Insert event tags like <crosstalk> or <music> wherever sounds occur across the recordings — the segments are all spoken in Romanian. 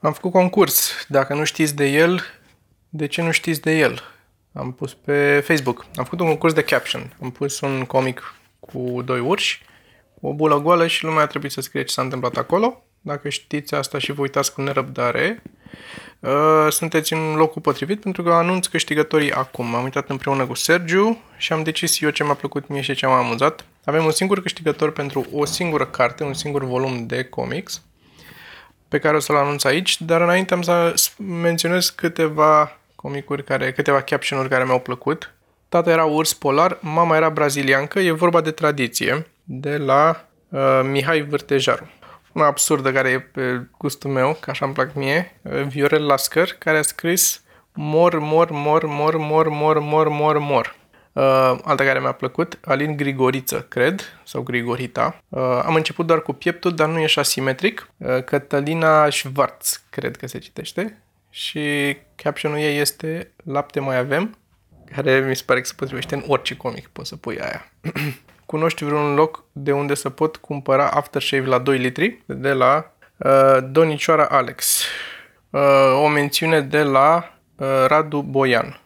Am făcut concurs. Dacă nu știți de el, de ce nu știți de el? Am pus pe Facebook. Am făcut un concurs de caption. Am pus un comic cu doi urși, cu o bulă goală și lumea a trebuit să scrie ce s-a întâmplat acolo. Dacă știți asta și vă uitați cu nerăbdare, uh, sunteți în locul potrivit pentru că anunț câștigătorii acum. Am uitat împreună cu Sergiu și am decis eu ce mi-a plăcut mie și ce m-a amuzat. Avem un singur câștigător pentru o singură carte, un singur volum de comics pe care o să-l anunț aici, dar înainte am să menționez câteva comicuri, care, câteva caption-uri care mi-au plăcut. Tata era urs polar, mama era braziliancă, e vorba de tradiție, de la uh, Mihai Vârtejaru. Una absurdă care e pe gustul meu, că așa îmi plac mie, uh, Viorel Lascăr, care a scris Mor, mor, mor, mor, mor, mor, mor, mor, mor. Uh, alta care mi-a plăcut, Alin Grigoriță, cred, sau Grigorita. Uh, am început doar cu pieptul, dar nu e așa simetric. Uh, Cătălina Schwarz, cred că se citește. Și captionul ei este Lapte mai avem, care mi se pare că se potrivește în orice comic, poți să pui aia. <clears throat> Cunoști vreun loc de unde să pot cumpăra aftershave la 2 litri? De la uh, Donicioara Alex. Uh, o mențiune de la uh, Radu Boian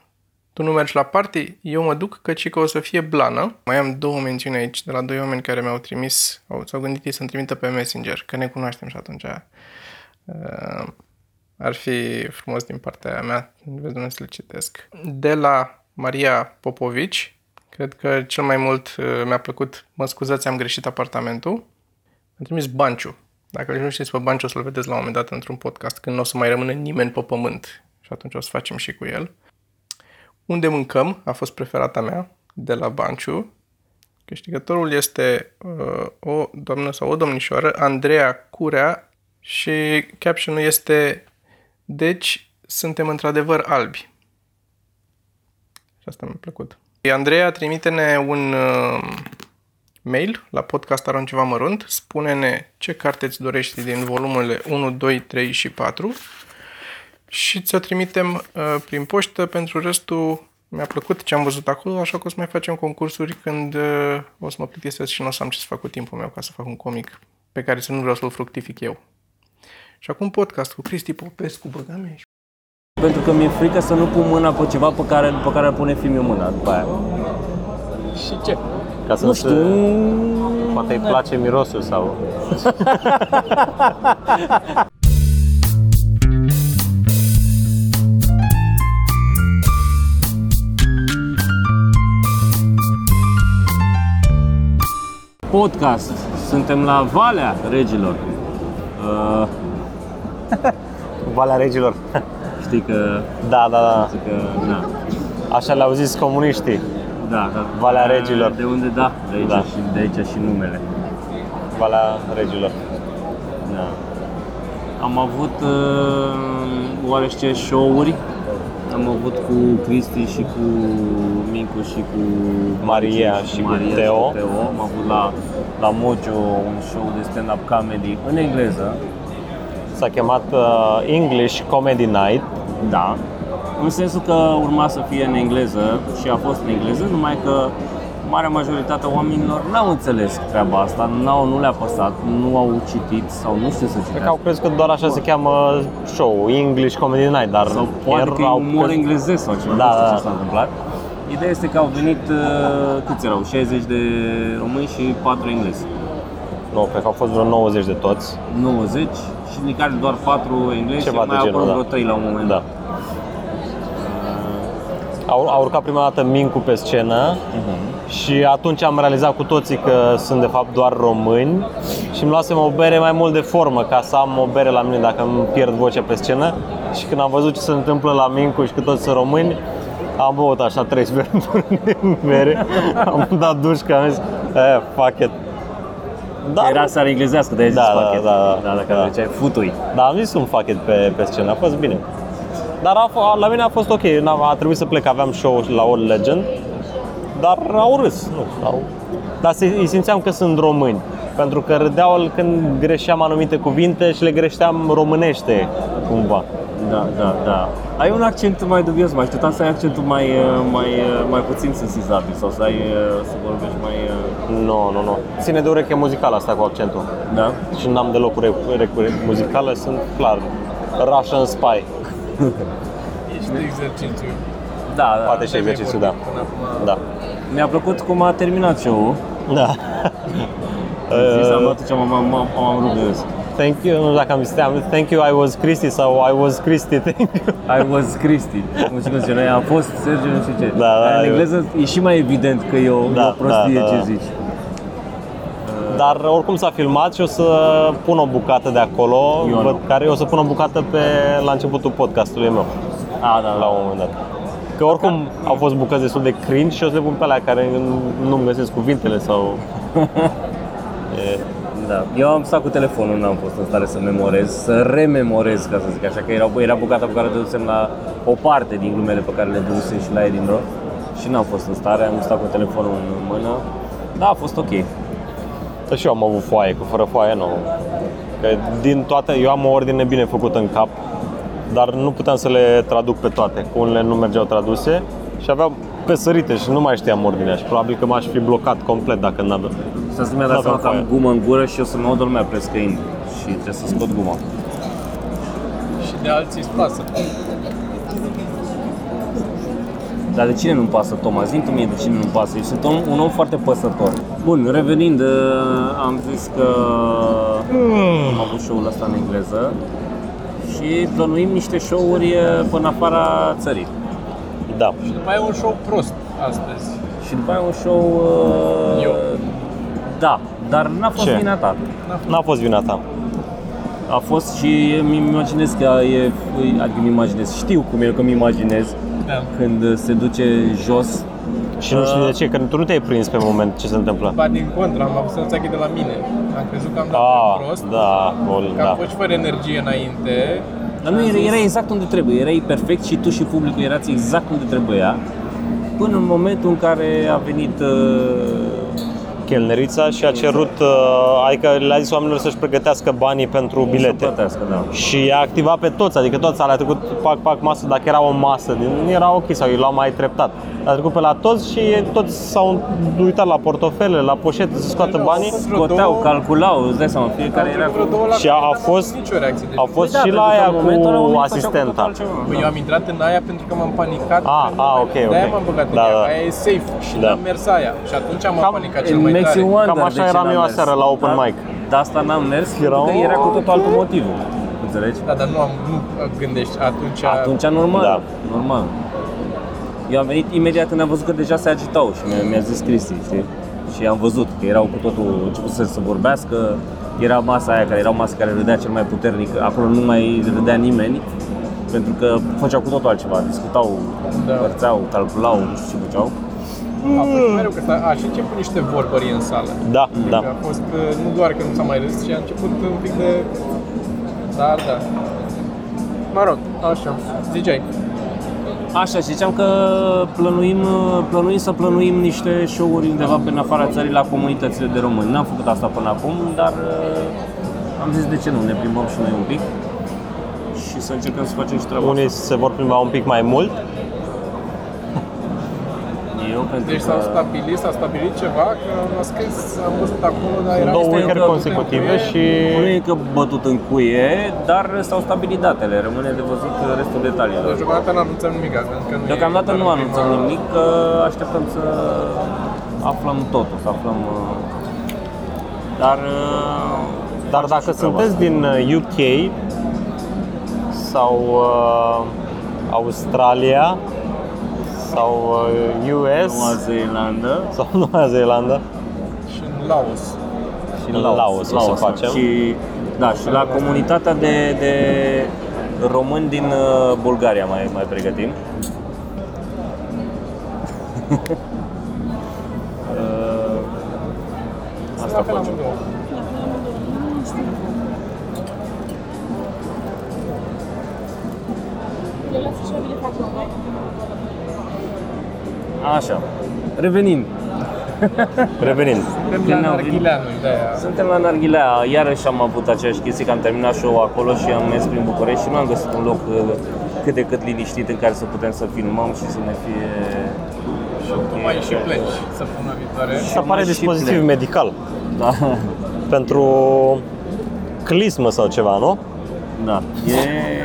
tu nu mergi la party, eu mă duc căci că o să fie blană. Mai am două mențiuni aici de la doi oameni care mi-au trimis, au, s-au gândit ei să-mi trimită pe Messenger, că ne cunoaștem și atunci uh, ar fi frumos din partea mea, vezi să le citesc. De la Maria Popovici, cred că cel mai mult uh, mi-a plăcut, mă scuzați, am greșit apartamentul. Am trimis Banciu. Dacă nu știți pe Banciu, o să-l vedeți la un moment dat într-un podcast, când nu o să mai rămână nimeni pe pământ. Și atunci o să facem și cu el. Unde mâncăm a fost preferata mea, de la Banciu. Câștigătorul este uh, o doamnă sau o domnișoară, Andreea Curea și captionul este Deci suntem într-adevăr albi. Și asta mi-a plăcut. Andreea, trimite-ne un uh, mail la podcast ceva mărunt, spune-ne ce carte îți dorești din volumele 1, 2, 3 și 4 și ți-o trimitem uh, prin poștă. Pentru restul mi-a plăcut ce am văzut acolo, așa că o să mai facem concursuri când uh, o să mă plictisesc și nu o să am ce să fac cu timpul meu ca să fac un comic pe care să nu vreau să-l fructific eu. Și acum podcast cu Cristi Popescu, băga mea și... Pentru că mi-e frică să nu pun mâna pe ceva pe care, pe care ar pune filmul mâna după aia. Și ce? Ca să Nu știu, Se... Poate îi place mirosul sau... <laughs> podcast. Suntem la Valea Regilor. Uh, <laughs> Valea Regilor. <laughs> știi că... Da, da, da. Zic că, da. Așa le-au zis comuniștii. Da, da. Valea Regilor. De unde da, de aici, Da. Și, de aici și numele. Valea Regilor. Da. Am avut uh, oarește show-uri. Am avut cu Cristi și cu Mincu și cu Maria și cu Maria Teo. Și cu Teo. Am avut la, la Mojo un show de stand-up comedy în engleză. S-a chemat uh, English Comedy Night. Da. În sensul că urma să fie în engleză și a fost în engleză, numai că marea majoritate a oamenilor n-au înțeles treaba asta, n-au, nu le-a păsat, nu au citit sau nu știu să Cred că citească. au crezut că doar așa se cheamă show, English Comedy Night, dar Sau poate că e erau umor crezut- englezesc sau ceva, Da, nu știu da, ce da. s-a întâmplat. Ideea este că au venit, uh, câți erau? 60 de români și 4 englezi. Nu, cred că au fost vreo 90 de toți. 90 și din care doar 4 englezi Ceva și mai de au genul, apărut da. vreo 3 la un moment Da. dat. Au, au urcat prima dată Mincu pe scenă și atunci am realizat cu toții că sunt de fapt doar români și îmi luasem o bere mai mult de formă ca să am o bere la mine dacă îmi pierd vocea pe scenă și când am văzut ce se întâmplă la Mincu și că toți sunt români am băut așa trei <laughs> sferturi de bere, am dat duș că am zis, eh, fuck it. Da, Era seara englezească, de-aia Da, zis da, pachet. da, da. da, dacă Da. ziceai futui. dar am zis un fuck it pe, pe scenă, a fost bine. Dar a, f- la mine a fost ok, N-a- a trebuit să plec, aveam show la All Legend, dar au râs, nu, au... Dar se, îi simțeam că sunt români, pentru că râdeau când greșeam anumite cuvinte și le greșeam românește, cumva. Da, da, da. Ai un accent mai dubios, mai așteptam să ai accentul mai, uh, mai, uh, mai puțin sensizabil sau să ai uh, să vorbești mai... uh, Nu, nu, nu. Ține de ureche muzicală asta cu accentul. Da? Și n-am deloc ureche, ureche muzicală, sunt clar Russian Spy. Ești exercițiu. Da, da. Poate și exercițiu, da. Până acum. Da. Mi-a plăcut cum a terminat show-ul. Da. Zis, am Uh, luat ce m-am, m-am, m-am rupt de râs. thank you, nu știu dacă am zis, am- thank you, I was Cristi sau I was Cristi, thank you. I was Cristi. Nu știu cum se zice, am fost Sergiu, nu știu ce. Da, da, Dar în eu- engleză e și mai evident că e o, Da, e o prostie da, da, ce da. zici. Dar oricum s-a filmat și o să pun o bucată de acolo, Eu văd nu. care o să pun o bucată pe, la începutul podcastului meu, A, da, la un moment dat. Că oricum au fost bucăți destul de cringe și o să le pun pe alea care nu-mi găsesc cuvintele sau... <laughs> e, Da. Eu am stat cu telefonul, n-am fost în stare să memorez, să rememorez, ca să zic așa, că era, era bucata pe care o dădusem la o parte din glumele pe care le dădusem și la Edinburgh și n-am fost în stare, am stat cu telefonul în mână. Da, a fost ok. Că și eu am avut foaie, că fără foaie nu. Că din toate, eu am o ordine bine făcută în cap, dar nu puteam să le traduc pe toate, că unele nu mergeau traduse și aveam pe sărite și nu mai știam ordinea și probabil că m-aș fi blocat complet dacă n-aveam. Să mi-a dat N-aveam seama că am foaie. gumă în gură și o să mă audă lumea prescăind și trebuie să scot guma. Și de alții îți pasă. Dar de cine nu-mi pasă, Toma? Zi tu mie de cine nu-mi pasă. Eu sunt om, un om foarte păsător. Bun, revenind, uh, am zis că am avut show-ul ăsta în engleză și plănuim niște show-uri uh, până afara țării. Da. Și după aia e un show prost astăzi. Și după aia un show... uh, Eu. Da, dar n-a fost Ce? vina ta. N-a fost vina ta. A fost și mi imaginez că e, adică mi imaginez, știu cum e că mi imaginez Da. când uh, se duce jos Și nu știu de ce, că tu nu te-ai prins pe moment ce se întâmplă. Ba din contra, am avut senzația de la mine. Am crezut că am dat Ah, un prost, da, bol, că am da. fost și fără energie înainte. Dar nu, era, era exact unde trebuie, erai perfect și tu și publicul erați exact unde trebuia Până în momentul în care a venit uh, Chelnerița și a cerut, uh, adică le-a zis oamenilor să-și pregătească banii pentru să bilete. plătească, da. Și i-a activat pe toți, adică toți le-a trecut pac, pac, masă, dacă era o masă, din, era ok sau i l-au mai treptat. A trecut pe la toți și toți s-au uitat la portofele, la poșete să scoată banii. Scoteau, calculau, îți dai seama, fiecare era vreo cu... două la Și a- care a n-am fost- avut nicio reacție. Deci, Au fost Păi da, și la pentru că aia în momentul ăla cu oamenii făceau cu asistenta. totul altceva. Păi eu am intrat în aia pentru că m-am panicat. Ah, pentru ah, că ok, De-aia ok. m-am băgat în Da, ea. da. Aia e safe și Da. n-am mers aia. Și atunci am Cam- panicat It cel mai makes tare. you wonder Cam așa de ce eram n-am eu mers. aseară la open Da? mic. De asta n-am mers, Era, pentru că era cu "Oh, totul ok." altul motivul. Înțelegi? Da, dar nu am, nu gândești atunci. Atunci normal, Da. normal. Eu am venit imediat când am văzut că deja se agitau și mi-a, mi-a zis Cristi, știi? Și am văzut că erau cu totul, început să se vorbească, era masa aia care era o masă care râdea cel mai puternic, acolo nu mai râdea nimeni, pentru că făceau cu totul altceva, discutau, Da. împărțeau, calculau, nu știu ce făceau. A fost mereu că s-a, a și început niște vorbări în sală. Da, da. A fost uh, nu doar că nu s-a mai râs, ci a început un pic de... Dar da. Mă rog, așa, ziceai. Așa, și ziceam că plănuim, plănuim să plănuim niște show-uri undeva pe în afara țării la comunitățile de români. N-am făcut asta până acum, dar uh, am zis de ce nu, ne plimbăm și noi un pic și să încercăm să facem și treaba Unii asta. se vor plimba un pic mai mult. Eu pentru Deci că... s-au stabilit, s-a stabilit ceva, că am scris, am văzut acolo, dar era... Două Este weekend încă consecutive și Nu e că bătut în cuie, dar s-au stabilit datele, rămâne de văzut restul detaliilor. Deci deocamdată nu anunțăm nimic, încă nu e- Deocamdată nu e anunțăm prima- nimic, că așteptăm să aflăm totul, să aflăm... uh, Dar... uh, Dar dacă și treaba sunteți asta. din uh, UK sau uh, Australia sau uh, US Noua Zeelandă sau <laughs> Noua Zeelandă, Și în Laos. și În Laos o să facem. Și, da, și la comunitatea de, de români din uh, Bulgaria mai, mai pregătim. <laughs> Uh, Asta La fel facem. amândouă. Așa. Revenind, revenind. Suntem la Când ne-au Narghileanul, de-aia. Suntem la Narghilea, iarăși am avut aceeași chestie, că am terminat show acolo și am mers prin București și nu am găsit un loc uh, cât de cât liniștit în care să putem să filmăm și să ne fie ok. Mai și pleci săptămâna viitoare. Și apare mai și dispozitiv plec. medical Da. pentru clismă sau ceva, nu? Da. E...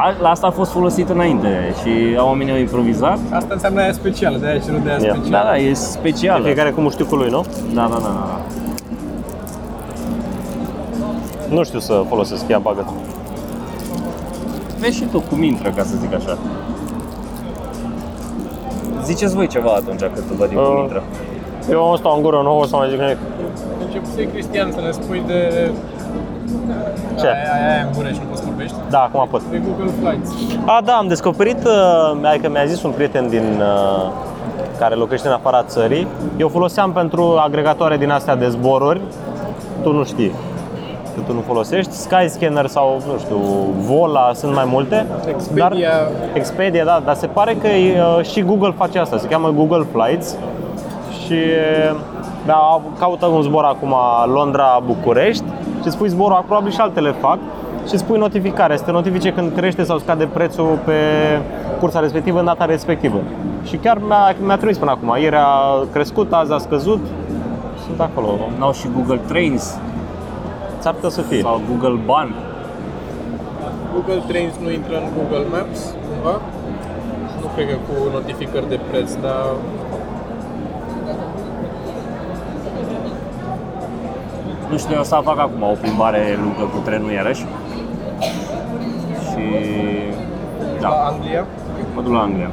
A, la asta a fost folosit înainte și oamenii au improvizat. Asta înseamnă aia specială, de aia cerut de aia Ia. specială. Da, da, e special. Fiecare cu muștiucul lui, nu? Da, da, da, da. da. Nu știu să folosesc, ea bagă. Vezi și tu cum intră, ca să zic așa. Ziceți voi ceva atunci cât văd eu cum Uh. intră. Eu am stau în gură, nu o să mai zic nimic. Începuse Cristian să ne spui de... Ce? Aia, aia, aia în gură și nu poți să vorbești. Da, acum pot. De Google Flights. A, da, am descoperit, uh, adică mi-a zis un prieten din uh, care locuiește în afara țării. Eu foloseam pentru agregatoare din astea de zboruri. Tu nu știi că tu nu folosești. Skyscanner sau, nu știu, Vola, sunt mai multe. Expedia. Dar, Expedia, da, dar se pare că uh, și Google face asta. Se cheamă Google Flights și da, caută un zbor acum Londra-București și spui zborul, acum probabil și altele fac și spui notificare, să te notifice când crește sau scade prețul pe cursa respectivă în data respectivă. Și chiar mi-a, mi-a trimis până acum. Ieri a crescut, azi a scăzut. Sunt acolo. N-au și Google Trains S-ar putea să fie. sau Google Ban. Google Trains nu intră în Google Maps, cumva? Nu cred că cu notificări de preț, dar... Nu știu, eu o să fac acum o plimbare lungă cu trenul iarăși. Și... La Da, Anglia? mă duc la Anglia.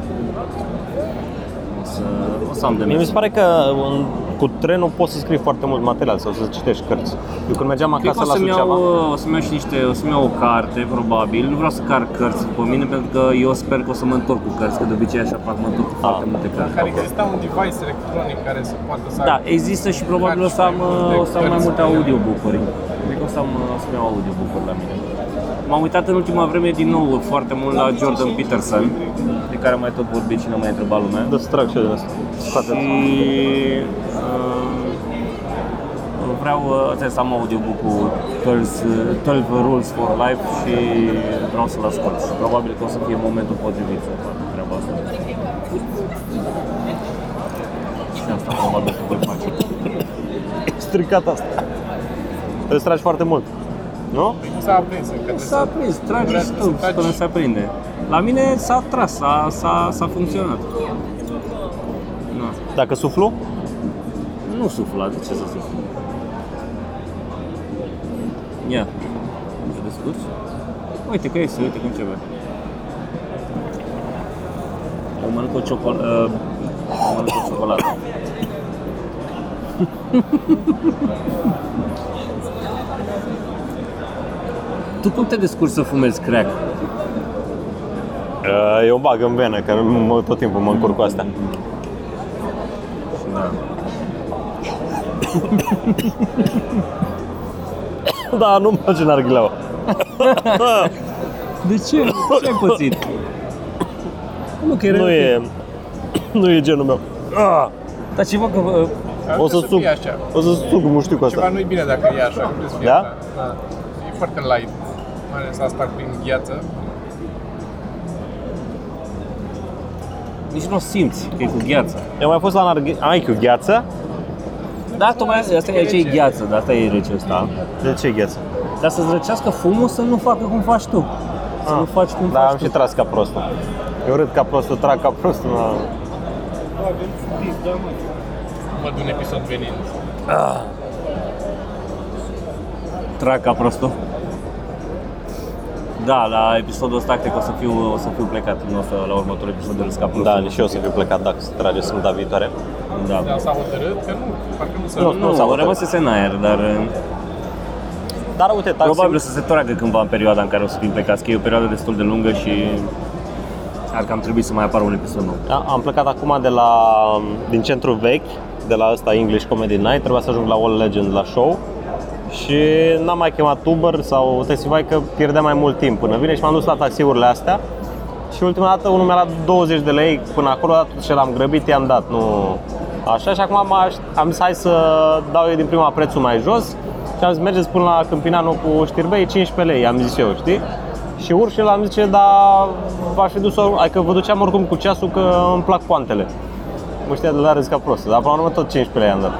O să, o să am de Mie mi mers. se pare că în- cu trenul poți să scrii foarte mult material sau să citești cărți. Eu când mergeam Cred că acasă o la să-mi iau, Suceava, o să-mi iau și niște, o să-mi iau o carte, probabil. Nu vreau să car cărți pe mine, pentru că eu sper că o să mă întorc cu cărți, că de obicei așa fac, mă întorc cu foarte Ah. multe cărți. Care exista un device electronic care să poată să Da, există și probabil o să am, o să am mai multe audiobook-uri. Cred că o să am, o să iau audiobook-uri la mine. M-am uitat în ultima vreme din nou foarte mult la Jordan Peterson, de care am mai tot vorbit și n-am mai întrebat lumea. dă să trag și eu din asta. Scoate. Și uh, vreau uh, trebuie să am audiobook-ul 12, uh, 12 Rules for Life și vreau să-l ascult. Și probabil că o să fie momentul potrivit să fac treaba asta. Și asta probabil că voi face. Stricat asta. Îți tragi foarte mult. Nu? S-a aprins încă. trebuie S-a să- prins, tragi Vrea și să tu tragi. până se aprinde. La mine s-a tras, s-a, s-a, s-a funcționat. Nu. Dacă suflu? Nu sufla, de ce să suflu? Ia, nu te descurci? Uite că este, uite cum ceva. O mănânc o ciocolată. Uh, o mănânc o ciocolată. tu cum te descurci să fumezi crack? Uh, Eu bag în venă, că mă, tot timpul mă încurc cu astea. Da. <laughs> <laughs> Da, nu-mi place narghileaua. <laughs> De ce? Ce ai pățit? Nu, că era Nu e, nu e genul meu. Ah, Dar ceva că... uh, Ar O să putea suc, fie așa. o să suc muștiu cu Ceva asta. nu-i bine dacă e așa, nu trebuie să fie Da? așa. Da. E foarte light. Mai ales asta prin gheață. Nici nu o simți că e cu gheață. Eu mai fost la narghi... Ai cu gheață? Da, tocmai asta e, aici e gheață, dar asta e rece ăsta. De ce gheață? Dar să-ți răcească fumul să nu facă cum faci tu. Să nu faci cum Da, faci am tu. și tras ca prostul. Eu râd ca prostul, trag ca prostul. Na. Văd un episod venind. Trag ca prostul. Da, la episodul ăsta cred că o să fiu, o să fiu plecat, nu o să la următorul episod de Râs ca prostul. Da, și eu o să fiu plecat dacă se trage sâmbătă viitoare. Da. Dar s-a hotărât că nu, parcă nu s-a Nu, Nu, s-a nu, hotărât. rămăsese în aer, dar uh, Dar uite, taxi... probabil o să se tragă cândva în perioada în care o să fim plecați, că e o perioadă destul de lungă și ar cam trebui să mai apară un episod nou. A- Am plecat acum de la, din centru vechi, de la ăsta English Comedy Night, trebuia să ajung la All Legend la show și n-am mai chemat Uber sau Taxify că pierdeam mai mult timp până vine și m-am dus la taxiurile astea și ultima dată unul mi-a luat 20 de lei până acolo, dar tot ce l-am grăbit i-am dat, nu așa și acum am, am zis hai să dau eu din prima prețul mai jos și am zis mergeți până la Câmpinanu cu știrbei 15 lei, am zis eu, știi? Și urc și el am zice, dar v-aș fi dus, adică vă duceam oricum cu ceasul că îmi plac poantele. Mă știa de la râs ca prost, dar până la urmă tot 15 lei am dat.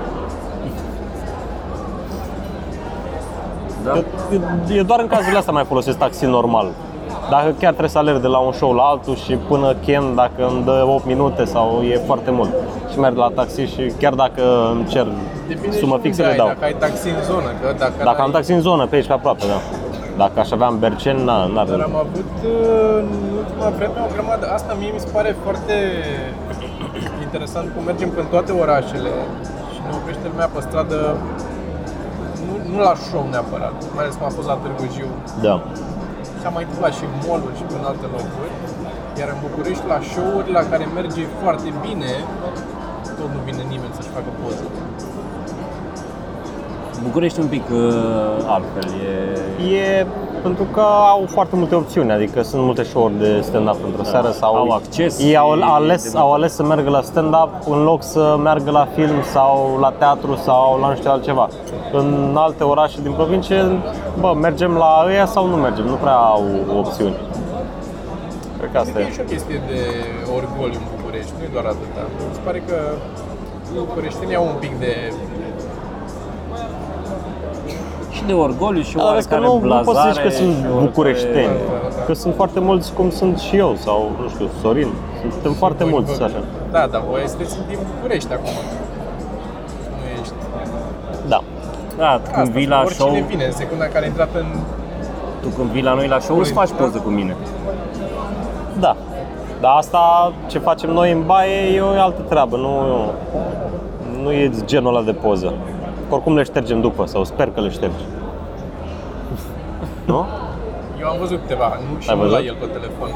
da. Eu, eu doar în cazurile astea mai folosesc taxi normal. Dacă chiar trebuie să alerg de la un show la altul și până Ken, dacă îmi dă 8 minute sau e foarte mult. Și merg la taxi și chiar dacă îmi cer Depinde sumă și fixă, unde le ai, dau. Dacă ai taxi în zonă, că dacă, Dacă n-ai- am taxi în zonă, pe aici pe aproape, da. Dacă aș avea în Bercen, na, n-ar... Dar am avut uh, în ultima vreme o grămadă. Asta mie mi se pare foarte interesant cum mergem în toate orașele și ne oprește lumea pe stradă nu, nu la show neapărat, mai ales cum a fost la Târgu Jiu. Da. S-a mai întâmplat și în mall-uri și în alte locuri. Iar în București, la show-uri la care merge foarte bine, tot nu vine nimeni să-și facă poză. București un pic uh, altfel. E... E pentru că au foarte multe opțiuni, adică sunt multe show-uri de stand-up într-o seară sau Da. Au acces ei au și ales, de- au ales să meargă la stand-up în loc să meargă la film sau la teatru sau la nu știu altceva. În alte orașe din provincie, bă, mergem la ăia sau nu mergem, nu prea au opțiuni. Cred că asta Cred că e. e și o chestie de orgoliu în București, nu e doar atâta. Mi se pare că bucureștenii au un pic de Și de orgoliu și Dar vezi că oarecare nu, nu poți să zici că blazare sunt și oarecare- bucureșteni, că sunt foarte mulți cum sunt și eu sau, nu știu, Sorin. Suntem foarte Voi- mulți voi- așa. Da, dar voi sunteți din București acum. Nu ești... Da. Da, când Asta, vii la oricine show, vine, în secunda care a intrat în... tu când vii la noi la show, îți faci Da. poză cu mine. Da. Dar asta ce facem noi în baie e o altă treabă, nu, nu e genul ăla de poză. Oricum le ștergem după, sau sper că le ștergi. Nu? Eu am văzut câteva, nu și Ai nu la văzut? el pe telefon.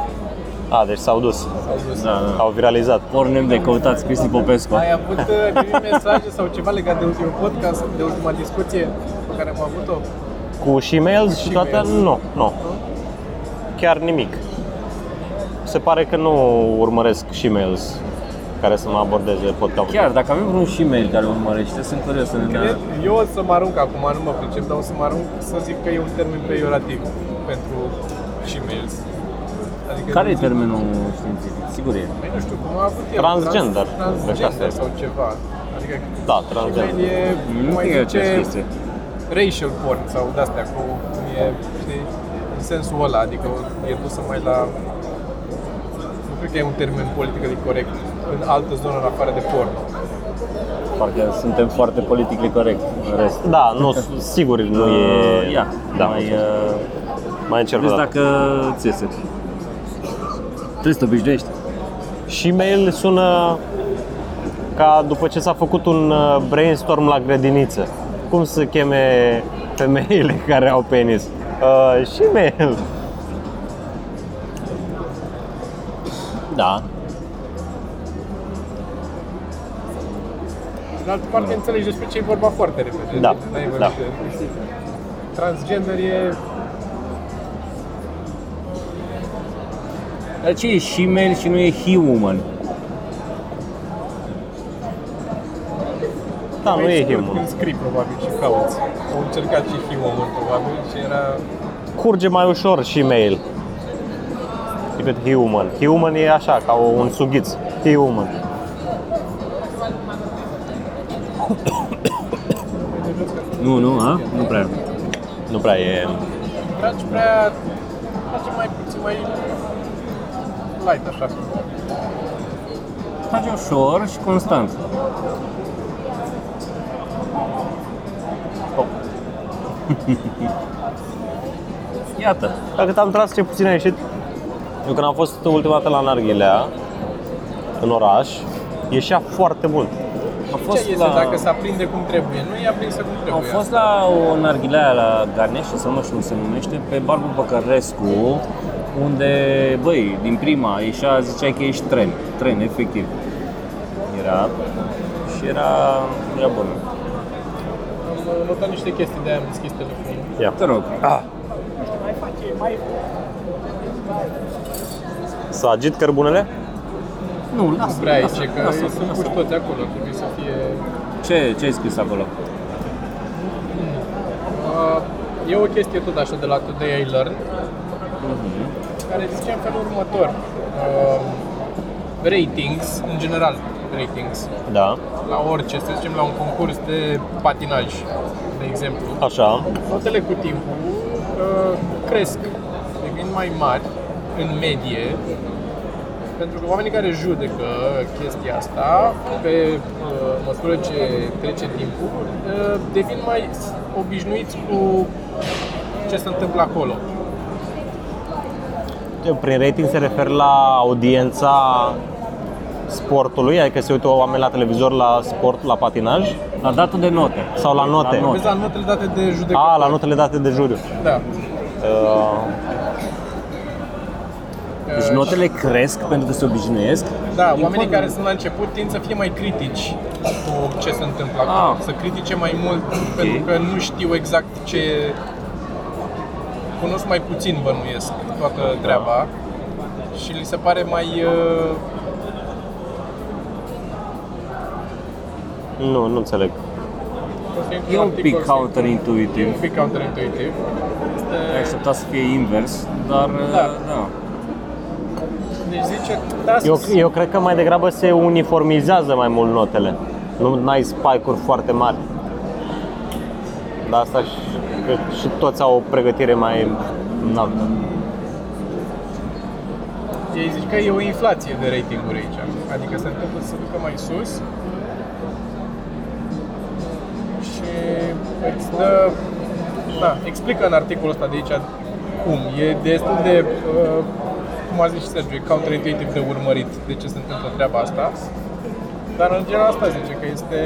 A, deci s-au dus. S-au dus. Da, da. Au viralizat. Pornem de căutați Cristi Popescu. Ai avut uh, primit mesaje sau ceva legat de ultimul podcast, de ultima discuție pe care am avut-o? Cu și mails și toate? mails. Nu, nu. Chiar nimic. Se pare că nu urmăresc și mails care să mă abordeze podcastul. Chiar, dacă avem vreun și mail care urmărește, sunt curios să ne dea... Cred, eu o să mă arunc acum, nu mă pricep, dar o să mă arunc să zic că e un termen peiorativ pentru și-mails. Adică Care e termenul științific? Sigur e. Păi nu știu, cum a avut el. Transgender. Trans, Deci asta transgender e. sau ceva. Adică Da, transgender. și-mail e, Nu cum mai cred că e zice, aceeași chestie. racial porn sau de-astea, cu, cum e, știi, în sensul ăla, adică e dusă mai la... Nu cred că e un termen politic corect în altă zonă în afară de porn. Parcă suntem foarte politically corect în rest. Da, nu, sigur nu e... Uh, Ia, da, mai, uh, mai încerc o vezi dată. dacă ți iese. Trebuie să te obișnuiești. Și mail sună ca după ce s-a făcut un uh, brainstorm la grădiniță. Cum să cheme femeile <laughs> care au penis? Uh, și mail. Da. De altă parte, înțelegi despre ce e vorba foarte repede. Da, Deci, n-ai vorbit da. de- Transgender e... Dar ce e și mail și nu e he woman? Da, nu mai e scurt human. Când scrii, probabil, și cauți. Au încercat și human probabil, și era... Curge mai ușor și mail decât human. Human e așa, ca un sughiț. Human. <coughs> Nu, nu, a? Nu prea. Nu prea e... Tragi prea... Face mai puțin, mai... Light, așa. Faci ușor și constant. <laughs> Iată. Dar cât am tras, ce puțin a ieșit. Eu când am fost ultima dată la Narghilea, în oraș, ieșea foarte mult. A Ce fost este la... dacă se aprinde cum trebuie? Nu e aprinsă cum trebuie. Am fost la o narghilea la Garnești, sau nu știu cum se numește, pe Barbu Păcărescu, unde, băi, din prima ieșea, ziceai că ești tren, tren, efectiv. Era și era, era bun. Am notat niște chestii de aia am deschis telefonul. Ia. Te rog. Mai face, mai... Să agit cărbunele? Nu, Nu lasă, prea lasă, aici, că lasă, sunt lasă. puși toți acolo, trebuie să fie... Ce, ce ai scris acolo? Uh, e o chestie tot așa de la Today I Learn, care zice în felul următor. Uh, ratings, în general, ratings, Da. la orice, să zicem la un concurs de patinaj de exemplu, Așa. notele cu timpul uh, cresc, devin mai mari în medie, pentru că oamenii care judecă chestia asta, pe uh, măsură ce trece timpul, uh, devin mai obișnuiți cu ce se întâmplă acolo. Prin rating se refer la audiența sportului, adică se uită oameni la televizor la sport, la patinaj La datul de note. sau la note? La note. Vezi la notele date de judecători. A, la notele date de juriu. Da. Uh, Deci notele cresc pentru că se obișnuiesc. Da, Din oamenii contră. care sunt la început tind să fie mai critici cu ce se întâmplă acolo. Ah. Să critique mai mult pentru că nu știu exact ce... Cunosc mai puțin, bănuiesc, toată treaba și li se pare mai... Uh, nu, nu înțeleg. o să intru E în un pic articol, să- counterintuitiv. E un pic counterintuitiv. Ai așteptat să fie invers, dar Da. da. Deci zice, da, Eu, eu cred că mai degrabă se uniformizează mai mult notele. Nu ai spike-uri foarte mari. Dar asta și, că și toți au o pregătire mai înaltă. ei zic că e o inflație de ratinguri aici. Adică se întâmplă să se ducă mai sus și îți dă... Da, explică în articolul ăsta de aici cum. E destul de, uh, cum a zis și Sergiu, e counterintuitiv de urmărit de ce se întâmplă treaba asta. Dar în general asta zice că este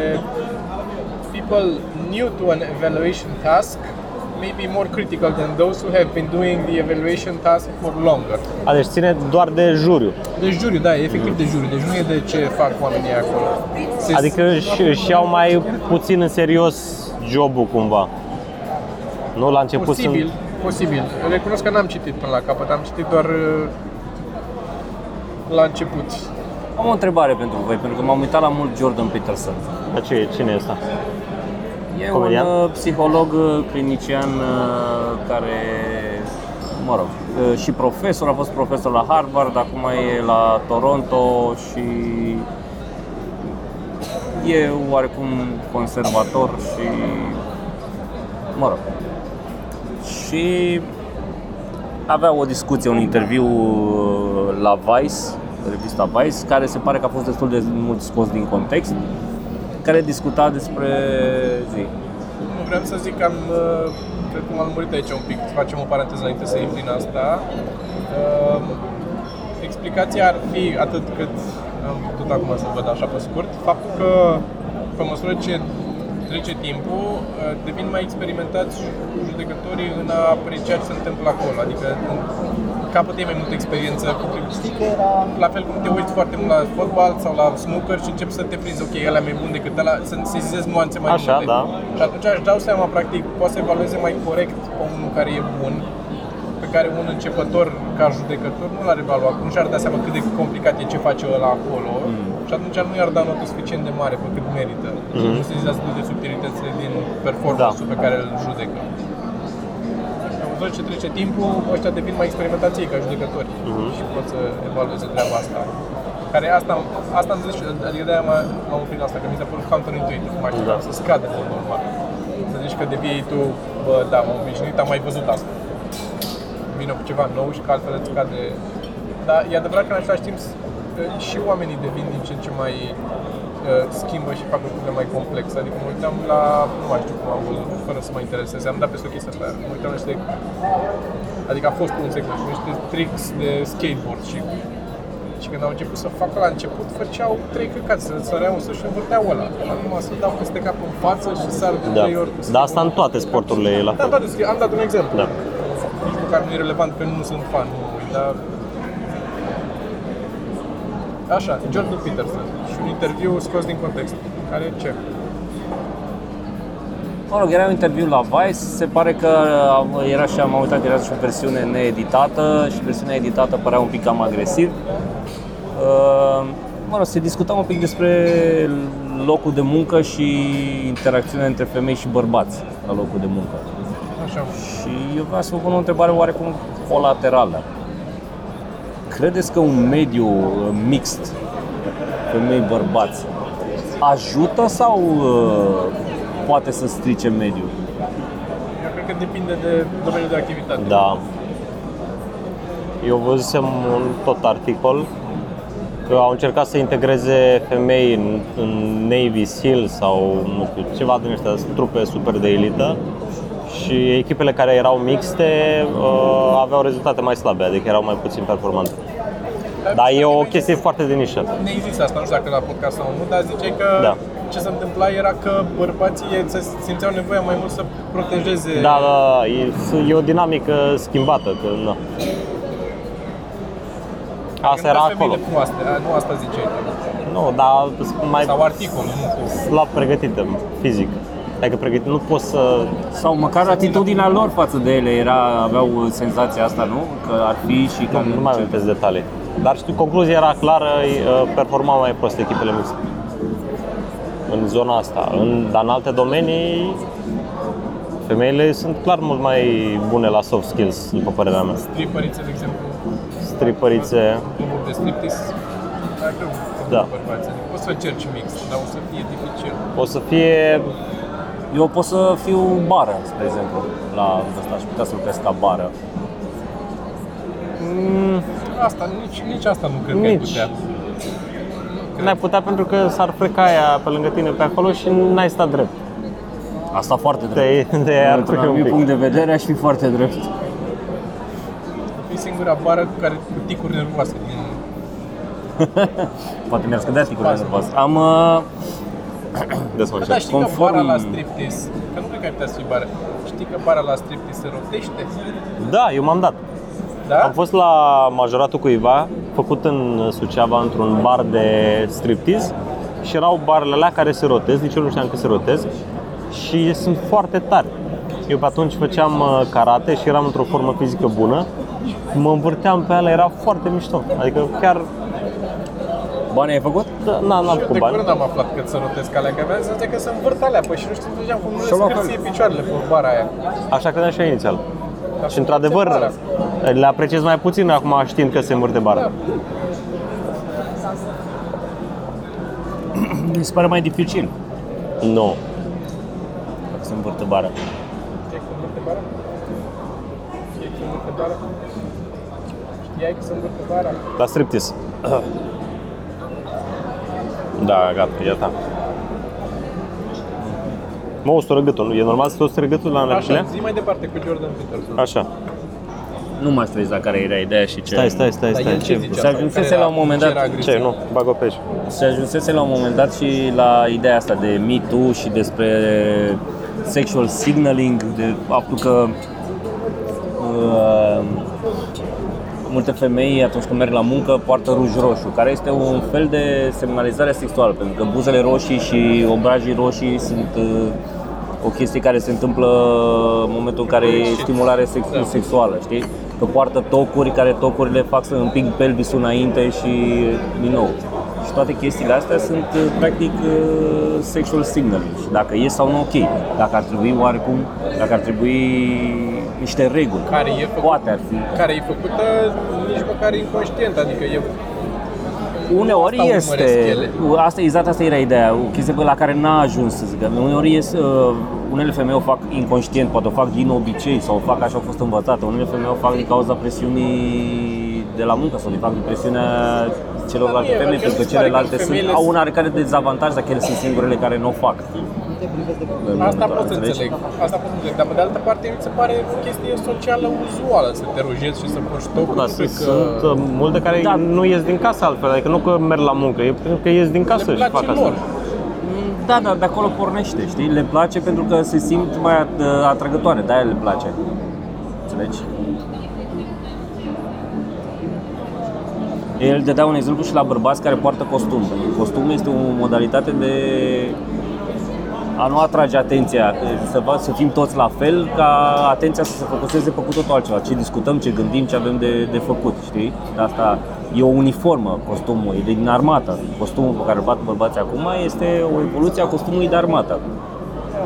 people new to an evaluation task may be more critical than those who have been doing the evaluation task for longer. A, deci ține doar de juriu. Deci juriu, da, e efectiv de juriu, deci nu e de ce fac oamenii acolo. Se, Adică își, își iau mai puțin în serios jobul cumva. Nu la început posibil, sunt... posibil. Recunosc că n-am citit până la capăt, am citit doar uh, la început. Am o întrebare pentru voi, pentru că m-am uitat la mult Jordan Peterson. Dar ce, cine e ăsta? E Comedian? un uh, psiholog uh, clinician uh, care, mă rog, uh, și profesor, a fost profesor la Harvard, acum e la Toronto și e oarecum conservator și, mă rog, și avea o discuție, un interviu uh, la Vice, revista Vice, care se pare că a fost destul de mult scos din context, care discuta despre zi. Nu vreau să zic că am, uh, cred că m-am lămurit aici un pic, să facem o paranteză înainte să intri în asta. Uh, Explicația ar fi atât cât am tot acum să văd așa pe scurt, faptul că pe măsură ce trece timpul, uh, devin mai experimentați judecătorii în a aprecia ce se întâmplă acolo, adică în- capătă ei mai multă experiență cu la fel cum te uiți foarte mult la fotbal sau la snooker și începi să te prinzi, ok, ăla e mai bun decât ăla, să sezizezi nuanțe mai Așa, multe. da. Și atunci își dau seama, practic, poate să evalueze mai corect pe unul care e bun, pe care un începător ca judecător nu l-ar evalua, nu și-ar da seama cât de complicat e ce face ăla acolo Mm. și atunci nu i-ar da notă suficient de mare pe cât merită. Mm. Nu se zizează de subtilitățile din performance-ul Da. pe care îl judecă. Pe măsură ce trece timpul, ăștia devin mai experimentați ei ca judecători Mhm. și pot să evalueze treaba asta. Care asta, asta am zis și, adică de-aia m-a- m-am oprit la asta, că mi s-a părut counterintuitiv. Mai Da. să scadă în mod normal. Să zici că devii tu, bă, da, m-am obișnuit, am mai văzut asta. Vine cu ceva nou și că altfel îți scade. Dar e adevărat că în același timp s- și oamenii devin din ce în ce mai uh, schimbă și fac lucrurile mai complexe. Adică mă uitam la, nu mai știu cum am văzut, fără să mă intereseze, am dat peste o chestie asta, mă uitam la niște, adică a fost un segment, niște tricks de skateboard și și când au început să facă la început, făceau trei căcați, să săreau să și învârteau ăla. Acum să dau peste cap în față și sar de Da. trei ori. cu Dar asta în toate sporturile e la Da, fel. toate, am dat un exemplu. Da. Nici măcar nu e relevant că nu sunt fan, nu mă uit, dar... Așa, Jordan Peterson și un interviu scos din context. Care ce? Mă rog, era un interviu la Vice, se pare că am- era și am uitat că era și o versiune needitată și versiunea editată părea un pic cam agresiv. Uh, Mă rog, se discuta un pic despre locul de muncă și interacțiunea între femei și bărbați la locul de muncă. Așa. Și eu vreau să vă pun o întrebare oarecum colaterală. Credeți că un mediu uh, mixt, femei-bărbați, ajută sau uh, poate să strice mediul? cred că depinde de domeniul de activitate. Da. Eu văzusem un tot articol că au încercat să integreze femei în, în Navy SEAL sau nu știu, ceva din ăștia, trupe super de elită și echipele care erau mixte uh, aveau rezultate mai slabe, adică erau mai puțin performante. Dar e o chestie foarte de nișă. Ne există asta, nu știu dacă la podcast sau nu, dar ziceai că Da. ce se întâmpla era că bărbații se simțeau nevoia mai mult să protejeze Da, da, da, e, e o dinamică schimbată, că na. Asta era Femeile acolo. Nu asta, nu asta ziceai. Nu, dar sunt mai Sau articol, nu tu. slab pregătită fizic. Adică pregătit, nu poți să... Sau măcar atitudinea lor față de ele era, aveau senzația asta, nu? Că ar fi și că Nu, nu mai amintesc detalii. Dar știu, concluzia era clară, uh, performau mai prost echipele mixte. În zona asta. În, dar în alte domenii, femeile sunt clar mult mai bune la soft skills, după părerea mea. Stripperițe, de exemplu, Stripărițe, cluburi de striptease, dar greu Da. da. bărbați. Adică poți să încerci mix, dar o să fie dificil. o să fie... Eu pot să fiu bară, spre exemplu, la ăsta, aș putea să lucrez ca bară. Asta, nici, nici asta nu cred că ai Nici. putea. N-ai putea pentru că s-ar freca aia pe lângă tine pe acolo și n-ai stat drept. Asta foarte drept. Te, te ar Într-un fi un anumit pic. punct de vedere aș fi foarte drept. E singura bară cu care cu ticuri nervoase din <laughs> Poate mi-ar scădea ticul Bază. nervos. Am... Uh, <clears throat> Desfășor. Da, știi Conform- că bara la striptease, că nu cred că ai putea să fii bară, știi că bara la striptease se rotește? Da, eu m-am dat. Da? Am fost la majoratul cuiva, făcut în Suceava, într-un bar de striptease și erau barele alea care se rotez, nici eu nu știam că se rotez și sunt foarte tari. Eu pe atunci făceam uh, karate și eram într-o formă fizică bună, mă învârteam pe alea, era foarte mișto. Adică chiar, bani ai făcut? da, n-am n-am Eu făcut de bani. curând am aflat că se rotesc alea, că aveam senzația că se învârt alea, păi și nu știu, înțelegeam cum nu le Și-au luat scârție picioarele pe bara aia. Așa credeam și eu inițial. Dar Și într-adevăr, bara. le apreciez mai puțin acum știind că se învârte bara. Mi se pare mai dificil Nu. să învârtă bara. Știai cum învârte bara? Știai cum învârte bara? Știai că se învârte bara? La striptease. Da, gata, iată. Mă ustură gâtul, nu? E normal să te ustură gâtul la Așa, înălțime? zi mai departe cu Jordan Peterson. Așa. Nu mai știu exact care era ideea și ce... Stai, stai, stai, Dar stai. el ce Ce, zice Se asta? ajunsese Care la era- un moment ce dat- era agresiv? ce nu? Bag-o pe aici. Se ajunsese la un moment dat și la ideea asta de Me Too și despre sexual signaling, de faptul că uh, multe femei atunci când merg la muncă poartă ruj roșu, care este un fel de semnalizare sexuală, pentru că buzele roșii și obrajii roșii sunt uh, o chestie care se întâmplă în momentul în care e stimulare sex- sexuală, știi? Că poartă tocuri, care tocurile fac să împing pelvisul înainte și din nou. Și toate chestiile astea sunt uh, practic uh, sexual signaling și dacă e sau nu ok, dacă ar trebui oarecum, dacă ar trebui niște reguli. Care e făcut- Poate ar fi. Care e făcută nici măcar inconștient, adică e Uneori Asta este, urmăresc ele. asta, exact asta era ideea, o chestie pe la care n-a ajuns să zic. Uneori este, uh, unele femei o fac inconștient, poate o fac din obicei sau o fac așa au fost învățate. Unele femei o fac din cauza presiunii de la muncă sau din fapt din presiunea celorlalte Da, mie, femei, că pentru că mi se pare că celelalte sunt, femeile au un sunt- oarecare dezavantaj dacă ele sunt singurele care nu o fac. În Asta momentul pot ăla, să înțelegi? înțeleg. Asta pot să înțeleg. Dar pe de altă parte mi se pare o chestie socială uzuală să te rojezi și să poși tocuri. Da, nu cred că sunt uh, multe care Da. nu ies din casă altfel, adică nu că merg la muncă, e pentru că ies din casă le și place fac asta. lor. Da, da, de acolo pornește, știi? Le place pentru că se simt mai at- atrăgătoare, de-aia le place. Înțelegi? El dădea un exemplu și la bărbați care poartă costum. Costumul este o modalitate de a nu atrage atenția, să, va- să fim toți la fel, ca atenția să se focuseze pe cu totul altceva. Ce discutăm, ce gândim, ce avem de, de făcut, știi? De asta e o uniformă costumul, e din armată. Costumul pe care îl bat bărbații acum este o evoluție a costumului de armată.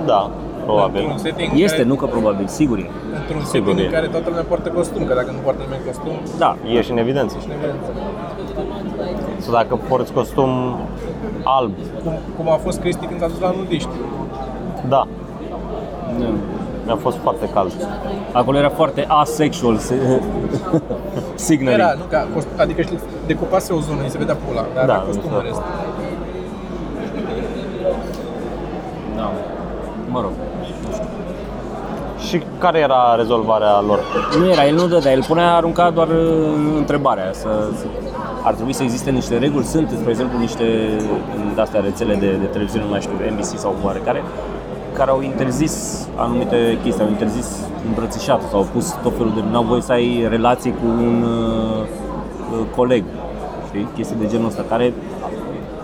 Da, probabil. Într-un setting în Este, care, nu că probabil, sigur e. Într-un Sigur setting e. în care toată lumea poartă costum, că dacă nu poartă nimeni costum, Da, Ieși în evidență. ești nevență. Sau dacă porți costum alb, Cum, cum a fost Cristi când s-a dus la nudiști. da. Mi-a fost foarte cald. Acolo era foarte asexual se- <laughs> signaling. Era, nu, că a fost, adică știi, decupase o zonă, îi se vedea pula, dar Da, a fost nu un știu. rest. Da. Mă rog. Și care era rezolvarea lor? Nu era, el nu dădea, el punea, arunca doar uh, întrebarea. Să, să, ar trebui să existe niște reguli, sunt, spre exemplu, niște de astea rețele de, de televiziune, nu mai știu, NBC sau oarecare, care au interzis anumite chestii, au interzis îmbrățișatul sau au pus tot felul de... Nu au voie să ai relații cu un uh, uh, coleg, știi? Chestii de genul ăsta, care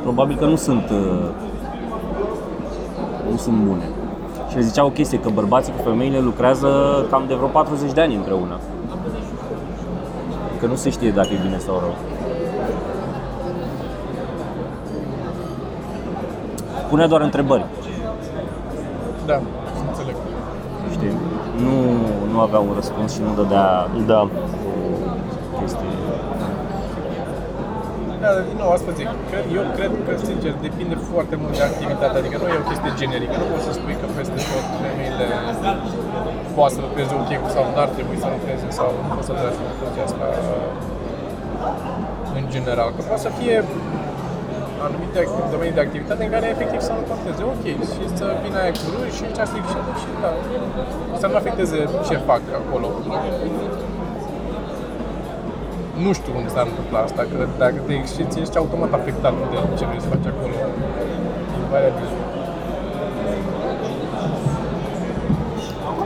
probabil că nu sunt uh, nu sunt bune. Și le zicea o chestie, că bărbații cu femeile lucrează cam de vreo 40 de ani împreună. Că nu se știe dacă e bine sau rău. Punea doar întrebări, Da, înțeleg. știi? Nu, nu avea un răspuns și nu dădea Da. chestii. Da, din nou, asta zic. Cred, eu cred că, sincer, depinde foarte mult de activitate. Adică nu e o chestie generică. Nu poți să spui că peste tot femeile poate să lucreze ok sau n-ar trebui să lucreze sau nu poți să tragi concluzia asta în general. Că poate să fie anumite act- domenii de activitate în care efectiv să nu conteze. Ok, și să vină aia cu râși și această și și da. Să nu afecteze ce fac acolo. Nu știu unde s-ar întâmpla asta, că dacă te exciți, ești automat afectat de ce vrei să faci acolo. Invariabil.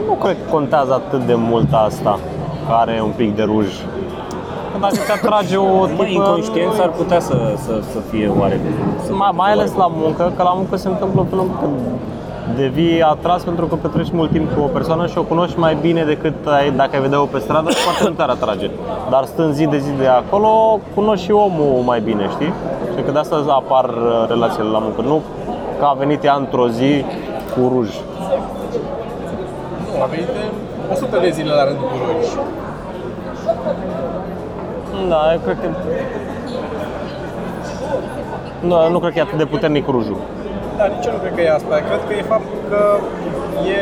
Nu cred că contează atât de mult asta, care e un pic de ruj. Că dacă te atrage o Mai tipă... inconștient ar putea să, să, să fie oarecum. să Mai, fie mai ales oarecum. la muncă, că la muncă se întâmplă până când devii atras pentru că petreci mult timp cu o persoană și o cunoști mai bine decât ai, dacă ai vedea-o pe stradă, <coughs> poate nu te-ar atrage. Dar stând zi de zi de acolo, cunoști și omul mai bine, știi? Și că de asta apar uh, relațiile la muncă. Nu că a venit ea într-o zi cu ruj. Nu, a venit de 100 de zile la rând cu rogi. Da, eu cred că... Nu, nu cred că e atât de puternic rujul. Da, nici eu nu cred că e asta. Cred că e faptul că e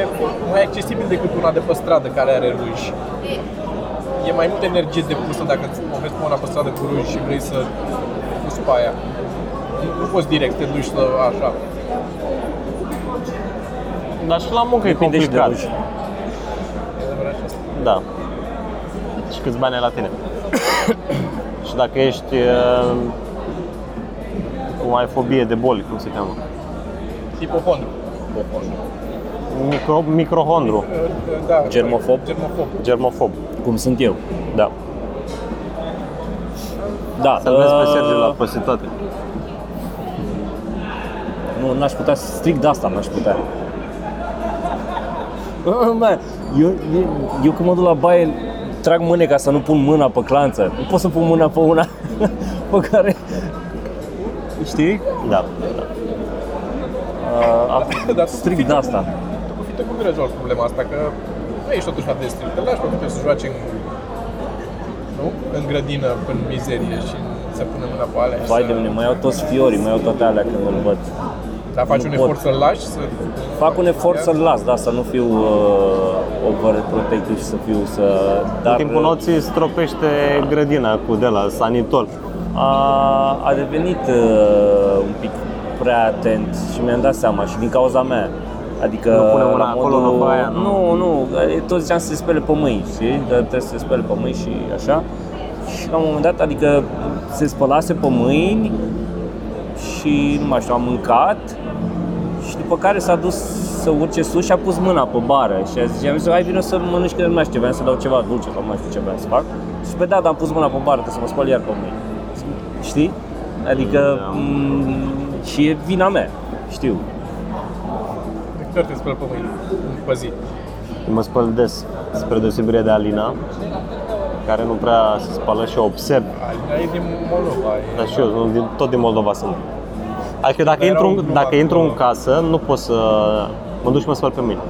mai accesibil decât una de pe stradă care are ruji. E mai multă energie depusă dacă o vezi pe una pe stradă cu ruji și vrei să pus pe aia. Nu, nu poți direct să te duci să așa. Dar și la muncă e Depinde și de complicat. ruj. E adevărat și asta. Da. Și câți bani ai la tine. <coughs> și dacă ești uh, cu ai fobie de boli, cum se cheamă? Hipohondru. Micro, microhondru, Da. Germofob? Germofob. germofob. Cum sunt eu. Da. Da. Să vezi pe uh, Sergiu la prostituate. Nu, n-aș putea, strict de asta n-aș putea. Bă, eu, eu, eu când mă duc la baie, trag mâneca să nu pun mâna pe clanță. Nu pot să pun mâna pe una <laughs> pe care... Știi? Da. Uh, <laughs> Dar tu strict cu de fită- asta. Tu cu fită cum rezolvi problema asta? Că nu ești totuși atât de strict. Îl lași pe fită să joace în, nu? în grădină, în mizerie și să pună mâna pe alea. și Vai să- de mine, mai iau toți fiorii, mai iau toate alea când îl văd. Dar faci Nu un pot. efort să-l lași? Să... Fac un efort să-l las, da, să nu fiu uh, overprotective și să fiu să... Dar, În timpul noții stropește grădina cu de la sanitol. a, a devenit uh, un pic prea atent și mi-am dat seama și din cauza mea. Adică Nu pune mâna la acolo, nu pe aia, nu? Nu, nu, tot ziceam să se spele pe mâini, știi? Că trebuie să se spele pe mâini și așa. Și la un moment dat, adică se spălase pe mâini și nu mai știu, am mâncat și după care s-a dus să urce sus și a pus mâna pe bară și a zis, am zis, hai vină să mănânci că nu mai știu, vreau să dau ceva dulce sau nu mai știu ce vreau să fac. Și pe da, dar am pus mâna pe bară, trebuie să mă spăl iar pe mâini. Știi? Adică Da. m- și e vina mea, știu. De câte ori te speli pe mâini pe zi? Eu mă spăl des, spre deosebire de Alina, care nu prea se spală și o observ. Alina e din Moldova. E... Dar și eu, nu, din, tot din Moldova sunt. Adică dacă, Dar intru, erau în- dacă numai intru în acolo. casă, nu pot să mă duc și mă spăl pe mine.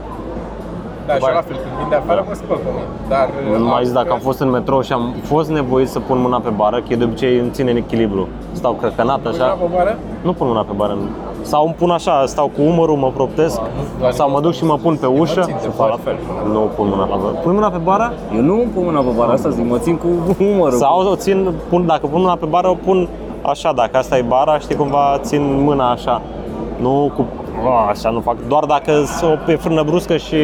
Da, și la fel, când vin de afară mă spăl pe mâini. Dar... Nu mai zis dacă am altfel- fost în metrou și am fost nevoit să pun mâna pe bară, că eu de obicei îmi ține în echilibru. Stau crăcănat Pui așa. mâna pe bară? Nu pun mâna pe bară, Sau îmi pun așa, stau cu umărul, mă proptesc, doar sau mă duc și mă pun pe ușă. țin de Fac la fel. Nu pun mâna pe bară. Pun mâna pe bară? Eu nu îmi pun mâna pe bara asta, zic, mă țin cu umărul. Sau o țin, pun, dacă pun mâna pe bară, o pun așa, dacă asta e bara, știi cumva, țin mâna așa. Nu cu a, așa nu fac, doar dacă sunt pe frână bruscă și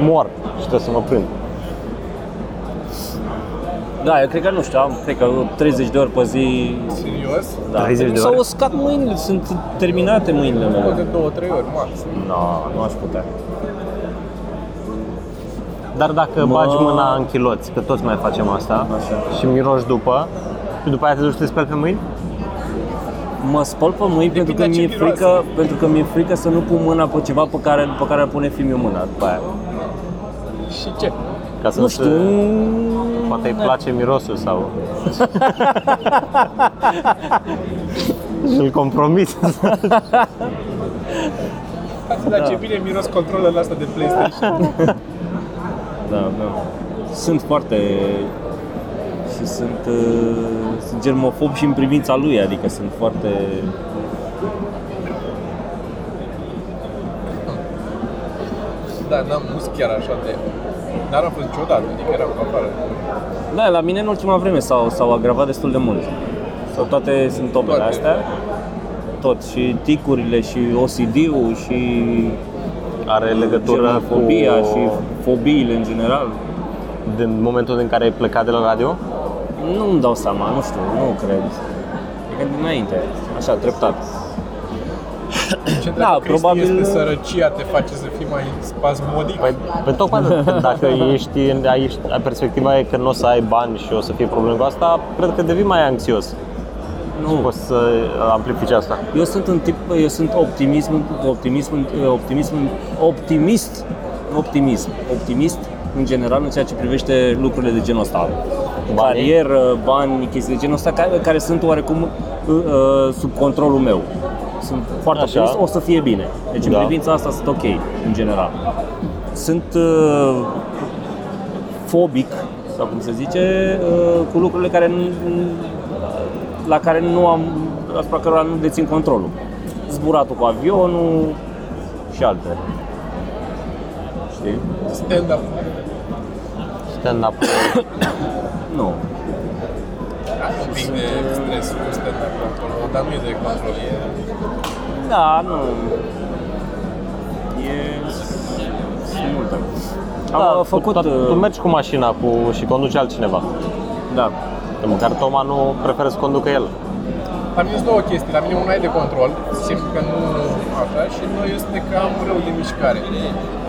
mor și trebuie să mă prind. Da, eu cred că nu știu, am, cred că 30 de ori pe zi. Serios? Da. 30 de S-au ori? uscat mâinile, sunt terminate mâinile O mele. de două, trei ori, maxim. Nu, nu aș putea. Dar dacă Mă- bagi mâna în chiloți, că toți mai facem asta, Așa. și miroși după, și după aia te duci să te speli pe mâini? Mă spăl pe mâini pentru că Depinde mi-e ce miroase. frică, pentru că mi-e frică să nu pun mâna pe ceva pe care, pe care ar pune filmul mâna după aia. Și ce? Ca să Nu se- știu, Poate îi place mirosul sau... și <laughs> îl compromis. Dar ce bine miros controlele astea de PlayStation. <laughs> Da, da. Sunt foarte... Și sunt, uh, sunt germofob și în privința lui, adică sunt foarte... Da, n-am pus chiar așa de... Dar am fost niciodată, adică eram pe afară. Da, la mine în ultima vreme s-au, s-au agravat destul de mult. Sau toate simptomele Toate. astea. Tot, și ticurile, și OCD-ul, și Are legătură germofobia, cu... și fobiile în general. din momentul în care ai plecat de la radio? Nu-mi dau seama, nu știu, nu cred. E că dinainte, așa, treptat. Ce Da, da, Cristi probabil- este sărăcia te face să fii mai spasmodic. Păi, pe tocmai că dacă ești, în- ai, ai perspectiva e că nu o să ai bani și o să fie probleme cu asta, cred că devii mai anxios. Nu, Poți să amplifici asta. Eu sunt un tip, eu sunt optimism, optimism, optimism, optimist, optimism, optimist în general în ceea ce privește lucrurile de genul ăsta. Carieră, bani, chestii de genul ăsta care, care sunt oarecum uh, uh, sub controlul meu. Sunt foarte Așa. optimist, o să fie bine. Deci în Da. privința asta sunt ok, în general. Sunt uh, fobic, sau cum se zice, uh, cu lucrurile care nu, la care nu am, asupra cărora nu dețin controlul. Zburatul cu avionul și alte. Știi? Stand-up. Stand-up. <coughs> Nu. Ai un pic de stres cu stand-up acolo, dar nu e de control, e... Da, nu. E... Sunt multe. Am Da, uh, făcut... tu, tu uh, mergi cu mașina cu, și conduce altcineva. Da. Că măcar Toma nu preferă să conducă el. La mine sunt două chestii. La mine una e de control, simt că nu așa, și nu este că am rău de mișcare.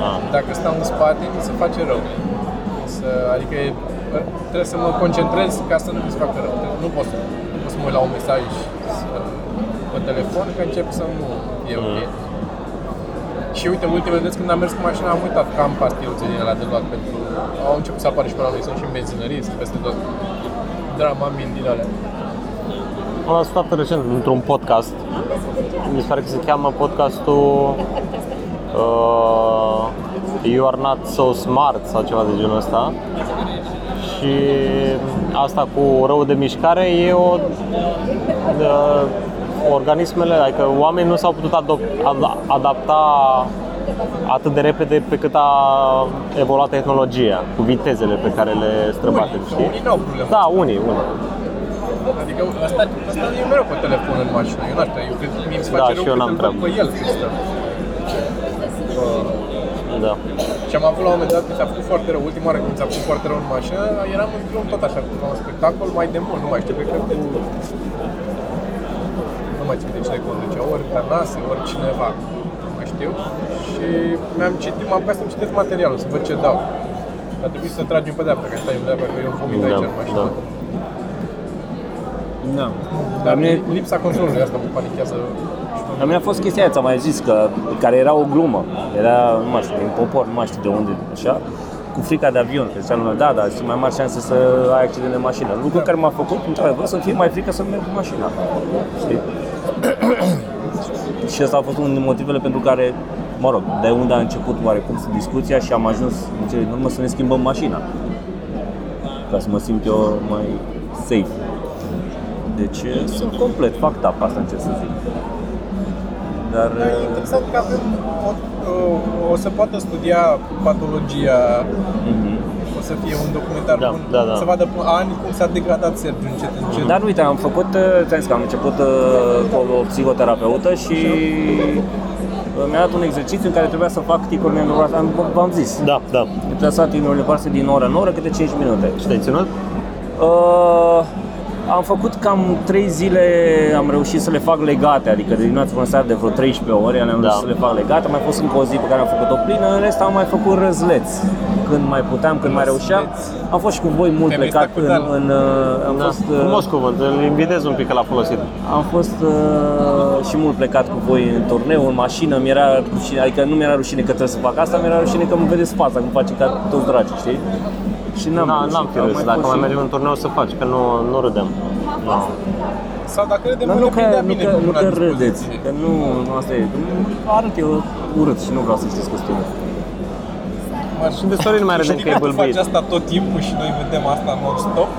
Ah. Dacă stau în spate, mi se face rău. Să, adică e- trebuie să mă concentrez ca să nu mi se facă rău. Nu pot să, nu pot să mă uit la un mesaj să, pe telefon, că încep să nu e ok. Și uite, ultimele dăți când am mers cu mașina am uitat că am pastiluțe din alea de luat pentru... Au început să apară și pe la noi, sunt și în benzinărie, sunt peste tot. Drama mil din alea. Am ascultat recent într-un podcast. Mi se pare că se cheamă podcastul uh, You Are Not So Smart sau ceva de genul ăsta. Și asta cu rău de mișcare e o de, organismele, adică oamenii nu s-au putut adop, ad, adapta atât de repede pe cât a evoluat tehnologia, cu vitezele pe care le străbatem, știi? Unii n-au probleme. Da, unii, unii. Adică asta, asta e mereu pe telefon în mașină. Eu n-aș eu cred că mie îmi se Da, face și rău eu când n-am îl văd treabă. pe el când stă. Da. Și am avut la un moment dat când s-a făcut foarte rău, ultima oară când s-a făcut foarte rău în mașină, eram în drum tot așa, cu un spectacol mai de mult, nu mai știu, cred că cu... Nu mai știu de cine conducea, ori Tănase, ori cineva, nu mai știu. Și mi-am citit, m-am apucat să-mi citesc materialul, să văd ce dau. A trebuit să tragem pe dreapta, că stai în dreapta, că eu vomit Da, aici în mașină. da. Da. Dar La mine, lipsa controlului asta mă panichează. La mine a fost chestia aia, ți-am mai zis, că, care era o glumă. Era, nu mai știu, din popor, nu mai știu de unde, așa, cu frica de avion. Că zicea lumea, da, dar sunt mai mari șanse să ai accident de mașină. Lucru care m-a făcut, într-adevăr, să fie mai frică să merg cu mașina. Știi? și asta a fost unul din motivele pentru care, mă rog, de unde a început oarecum discuția și am ajuns în cele din urmă să ne schimbăm mașina. Ca să mă simt eu mai safe. Deci sunt complet fucked up, asta încerc să zic. Dar... Dar e interesant că avem o, o, o să poată studia patologia, Mhm. o să fie un documentar Da, bun, da, da. să vadă pe ani cum s-a degradat Sergiu încet, încet. Dar uite, am făcut, uh, ți-am zis că am început uh, cu o psihoterapeută și uh, mi-a dat un exercițiu în care trebuia să fac ticuri neuroase. Am, v-am zis. Da, da. Trebuia să fac ticuri neuroase din oră în oră, câte 5 minute. Și te-ai ținut? Uh, am făcut cam 3 zile, am reușit să le fac legate, adică de dimineață până seara de vreo 13 ore, le-am Da. reușit să le fac legate, am mai fost încă o zi pe care am făcut-o plină, în rest am mai făcut răzleți. Când mai puteam, când mai reușeam. Am fost și cu voi mult Te-ai plecat vestit cu în, Dan. în, uh, am Da. fost, uh, Frumos cuvânt, îl invitez un pic că l-a folosit. am fost uh, și mult plecat cu voi în turneu, în mașină, mi-era rușine, adică nu mi-era rușine că trebuie să fac asta, mi-era rușine că mă vedeți fața, cum face ca toți dragi, știi? Și n-am, Na, reușit, n-am fi am râs, dacă fost mai și- mergem în turneu să faci, că nu, nu râdem. No. Sau dacă râdem, Dar nu nu ne că, prindea nu bine că, cu nu una că dispoziție. râdeți, că nu, nu asta e, că nu arăt eu urât și nu vreau să știți costumul. Și de <laughs> Sorin mai râdem Știi că e că tu bâlbâit. faci asta tot timpul și noi vedem asta non-stop?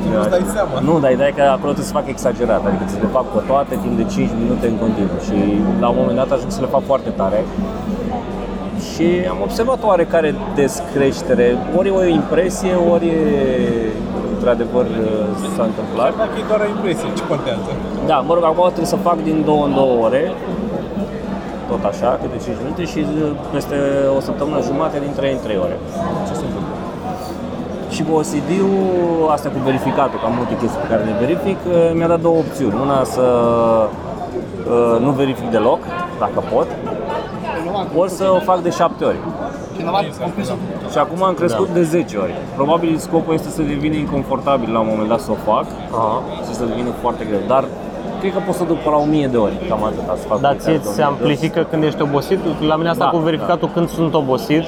Tu nu-ți dai seama. Nu, dar ideea e că acolo trebuie să fac exagerat, adică ți le fac pe toate timp de 5 minute în continuu și la un moment dat ajung să le fac foarte tare. Și am observat oarecare descreștere, ori e o impresie, ori e într-adevăr s-a întâmplat. Dacă e doar o impresie, ce contează? Da, mă rog, acum trebuie să fac din două în două ore, tot așa, câte 5 minute și peste o săptămână jumate din 3 în 3 ore. Ce se întâmplă? Și cu OCD-ul, asta cu verificatul, că am multe chestii pe care le verific, eh, mi-a dat două opțiuni. Una să eh, nu verific deloc, dacă pot, ori să o fac de 7 ori. Și acum am crescut de 10 ori. Probabil scopul este să devină inconfortabil la un moment dat să o fac Aha. și să devină foarte greu. Dar cred că pot să duc până la 1000 de ori, cam atât să fac. Dar fiecare ție ți se domeniu. amplifică când ești obosit? La mine asta Da, cu verificatul când sunt obosit,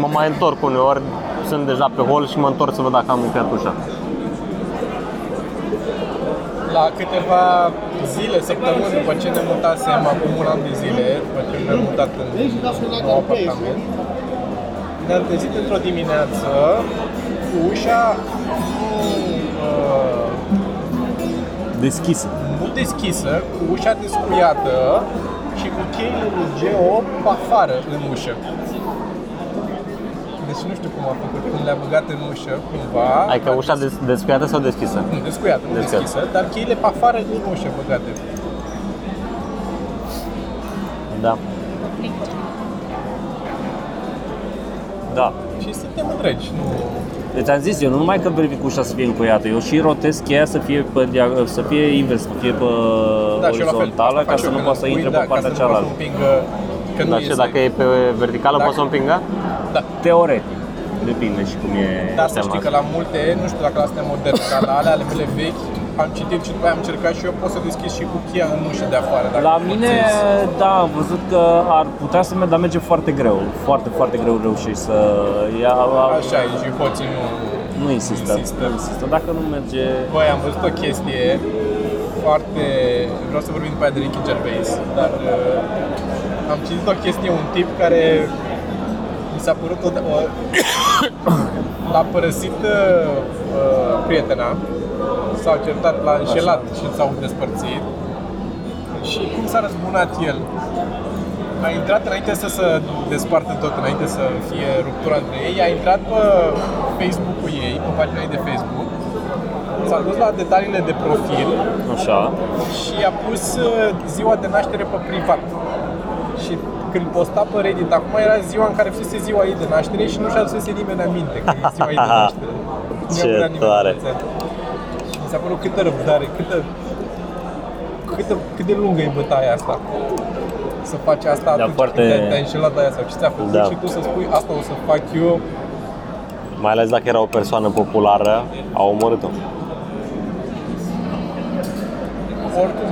mă mai întorc uneori, sunt deja pe hol și mă întorc să văd dacă am încheiat ușa. La câteva zile, săptămâni după ce ne mutasem acum un an de zile, după ce ne-am mutat în nou apartament, ne-am trezit într-o dimineață cu ușa nu, uh, Deschisă. nu deschisă, cu ușa descuiată și cu cheile lui Geo pe afară în ușă. Deci nu știu cum a făcut, cum le-a băgat în ușă, cumva. Adică ușa des- descuiată sau deschisă? Nu, descuiată, nu Descuiată. deschisă, dar cheile pe afară în ușă băgate. Da. Da. Și suntem întregi, nu... Deci am zis eu, nu numai că verific ușa să fie încuiată, eu și rotez cheia să fie pe dia- să fie invers, să fie pe Da, și eu la fel. orizontală, Asta ca fac să și eu nu când poată să îmi intre pui, pe da, partea ca să nu poată cealaltă. să împingă, că nu Dar ce, iese. dacă e pe verticală, Dacă- poți să o împingă? Da. Teoretic. Depinde și cum e. Dar să Seama știi asta. că la multe, nu știu dacă la astea moderne, dar la alea ale mele vechi, am citit și după aia am încercat și eu pot să deschid și cu cheia în ușă de afară. Dacă La nu mine, ținți. da, am văzut că ar putea să merg, dar merge foarte greu. Foarte, foarte greu reușești să ia... Așa e, și hoții nu... Nu insistă. Insistă. Nu insistă. Dacă nu merge... Băi, am văzut o chestie foarte... Vreau să vorbim după aia de Ricky Gervais, dar uh, am citit o chestie, un tip care mi s-a părut o, o <coughs> l-a părăsit uh, uh, prietena, s-au certat, l-a înșelat și s-au despărțit. Și cum s-a răzbunat el? A intrat înainte să se despartă tot, înainte să fie ruptura între ei, a intrat pe Facebook-ul ei, pe pagina ei de Facebook, s-a dus la detaliile de profil Așa. și a pus uh, ziua de naștere pe privat. Și când posta pe Reddit, acum era ziua în care fusese ziua ei de naștere și nu și-a adusese nimeni aminte că e ziua ei de naștere. <laughs> Nu Ce avea nimeni tare. învățat. Și mi s-a părut câtă răbdare, câtă, câtă, cât de lungă e bătaia asta. Să faci asta Da, atunci foarte- când te-ai, te-ai înșelat aia sau ce ți-a făcut Da. și tu să spui asta o să fac eu. Mai ales dacă era o persoană populară, au omorât-o. Oricum,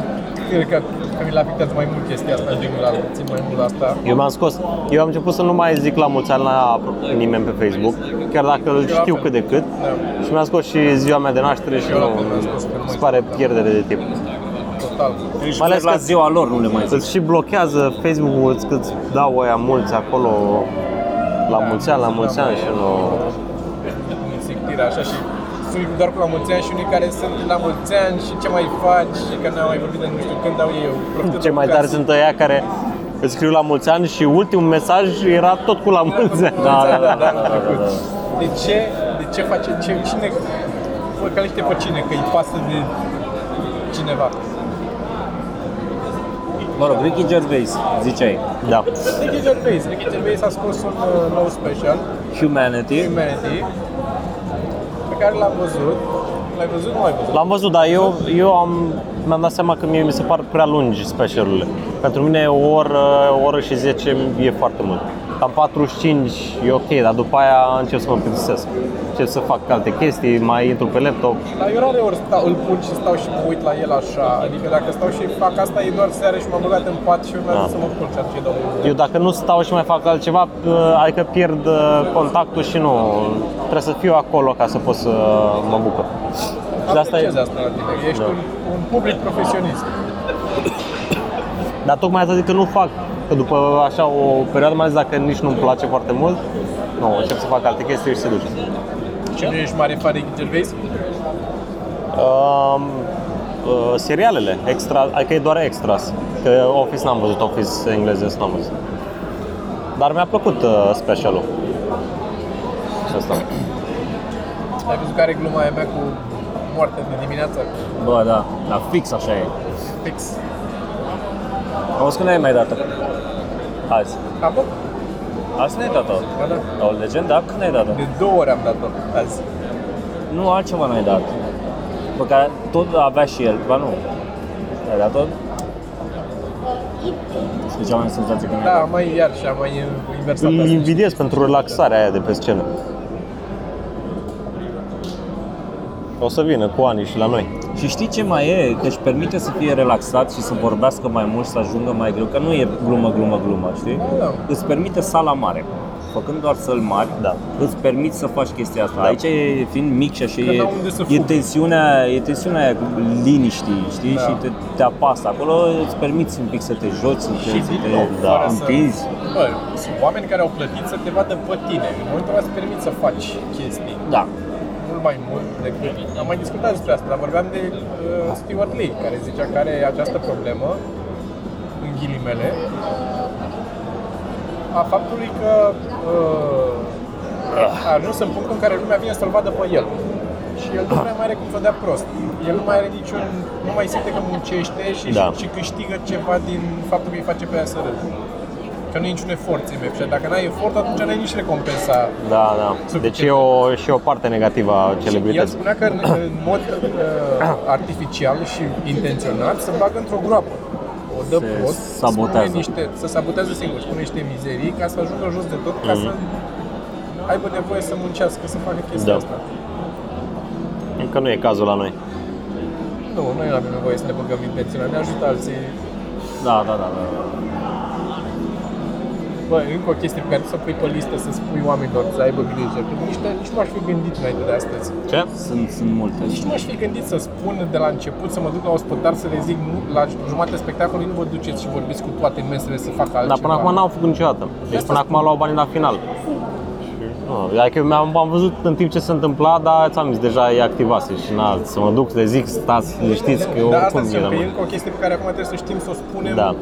cred că, că mi-l afectează mai mult chestia asta, genul ăla, țin mai mult la asta. Eu m-am scos, eu am început să nu mai zic la mulți ani la nimeni pe Facebook, chiar dacă îl la știu fel. cât de cât. Da. Și mi-am scos și ziua mea de naștere și eu la nu, fel mi-am scos, că nu mai îți pare pierdere de timp. Total. Deci Mai ales la că- ziua lor nu le mai zic. Îți și blochează Facebook-ul, îți îți dau aia mulți acolo la mulți ani, la mulți ani și nu... În sictire, așa și sunt unii doar cu la mulți ani și unii care sunt la mulți ani și ce mai faci și că n-am mai vorbit de nu știu când au eu. profită de Ce mai tare ocazii. sunt ăia care îți scriu la mulți ani și ultimul mesaj era tot cu la mulți ani. Da, da, da, da, da, da, da, da. De ce, de ce face, ce, cine, vă caliște pe cine, că îi pasă de cineva. Mă rog, Ricky Gervais, ziceai. Da. Ricky Gervais, Ricky Gervais a scos un uh, nou special, Humanity. Humanity, pe care l-am văzut. L-ai văzut? Nu l-ai văzut? L-am văzut, dar eu, eu am, mi-am dat seama că mie mi se par prea lungi specialurile. Pentru mine o oră, o oră și 10 e foarte mult. Cam 45 e ok, dar după aia încep să mă plictisesc. Încep să fac alte chestii, mai intru pe laptop. Dar eu rare ori stau, îl pun și stau și mă uit la el așa. Adică dacă stau și fac asta e doar seară și m-am băgat în pat și urmează Ah. să mă culc și ce dau. Eu dacă nu stau și mai fac altceva, adică pierd uh, contactul și nu. Trebuie să fiu acolo ca să pot să mă bucur. Și de asta e, Apreciez asta la tine. Ești Da. un, un public profesionist. dar tocmai asta zic că nu fac. Că după așa o perioadă, mai ales dacă nici nu-mi place foarte mult, nu, încep să fac alte chestii și se duce. Și nu ești mare fan de Ricky Gervais? Um, uh, serialele, extra, adică e doar extras. Că Office n-am văzut, Office engleză n-am văzut. Dar mi-a plăcut uh, specialul. Și asta. Ai văzut care e gluma aia mea cu moartea de dimineață? Bă, da, da, fix așa e. Fix. Auzi când ai mai dat-o? Azi. Am bă? Azi n-ai dat-o. Ba da. La o legendă, când ai dat-o? De două ori am dat-o azi. Nu, altceva n-ai dat. Pe care tot avea și el, ba nu. Ai dat-o? Este cea mai senzație când ai Da, dat. am mai iar și am mai inversat Îl asta. invidiez pentru relaxarea aia de pe scenă. O să vină cu ani și la noi. Și știi ce mai e? Că își permite să fie relaxat și să vorbească mai mult și să ajungă mai greu, că nu e glumă, glumă, glumă, știi? Da, da. Îți permite sala mare. Făcând doar săli mari, Da. îți permiți să faci chestia asta. Da. Aici e, fiind mic și așa, Că e, n-au unde să e, fugă. tensiunea, e tensiunea aia cu liniștii, știi? Da. Și te, te apasă. Acolo îți permiți un pic să te joci, să te, Și să din te nou, da, fără să- împinzi. Bă, sunt oameni care au plătit să te vadă pe tine. În momentul ăla îți permiți să faci chestii. Da. Mult mai mult decât... Am mai discutat despre asta, dar vorbeam de uh, Stuart Lee, care zicea că are această problemă, în ghilimele, a faptului că uh, a ajuns în punctul în care lumea vine să-l vadă pe el. Și el nu prea mai are cum să dea prost. El nu mai are niciun... Nu mai simte că muncește și, Da. și, și câștigă ceva din faptul că îi face pe aia să râdă. Că nu e niciun efort, țime. Și dacă n-ai efort, atunci n-ai nici recompensa Da, da. Deci e o, și o parte negativă a el celebrității. spunea că în, în mod uh, artificial și intenționat se bagă într-o groapă. O dă Se prost, sabotează. spune niște, se sabotează singur, spune niște mizerii ca să ajungă jos de tot, ca să aibă nevoie să muncească, să facă chestia Mhm. Da. asta. Încă nu e cazul la noi. Nu, noi nu avem nevoie să ne băgăm în pensiune, ne ajută alții. Da, da, da, da. Bă, încă o chestie pe care să o pui pe listă, să spui oamenilor să aibă grijă. Că nici, nici nu aș fi gândit înainte de astăzi. Ce? Sunt, sunt multe. Nici nu aș fi gândit să spun de la început, să mă duc la ospătar, să le zic nu, la jumătate spectacolului nu vă duceți și vorbiți cu toate mesele să facă altceva. Dar până acum n-au făcut niciodată. Deci până acum luau banii la final. Nu, adică eu am, am văzut în timp ce se întâmpla, dar ți-am zis, deja e activase și na, să mă duc să le zic, stați, știți că eu Da, asta oricum zic, că eram. e încă o chestie pe care acum trebuie să știm să o spunem. Da.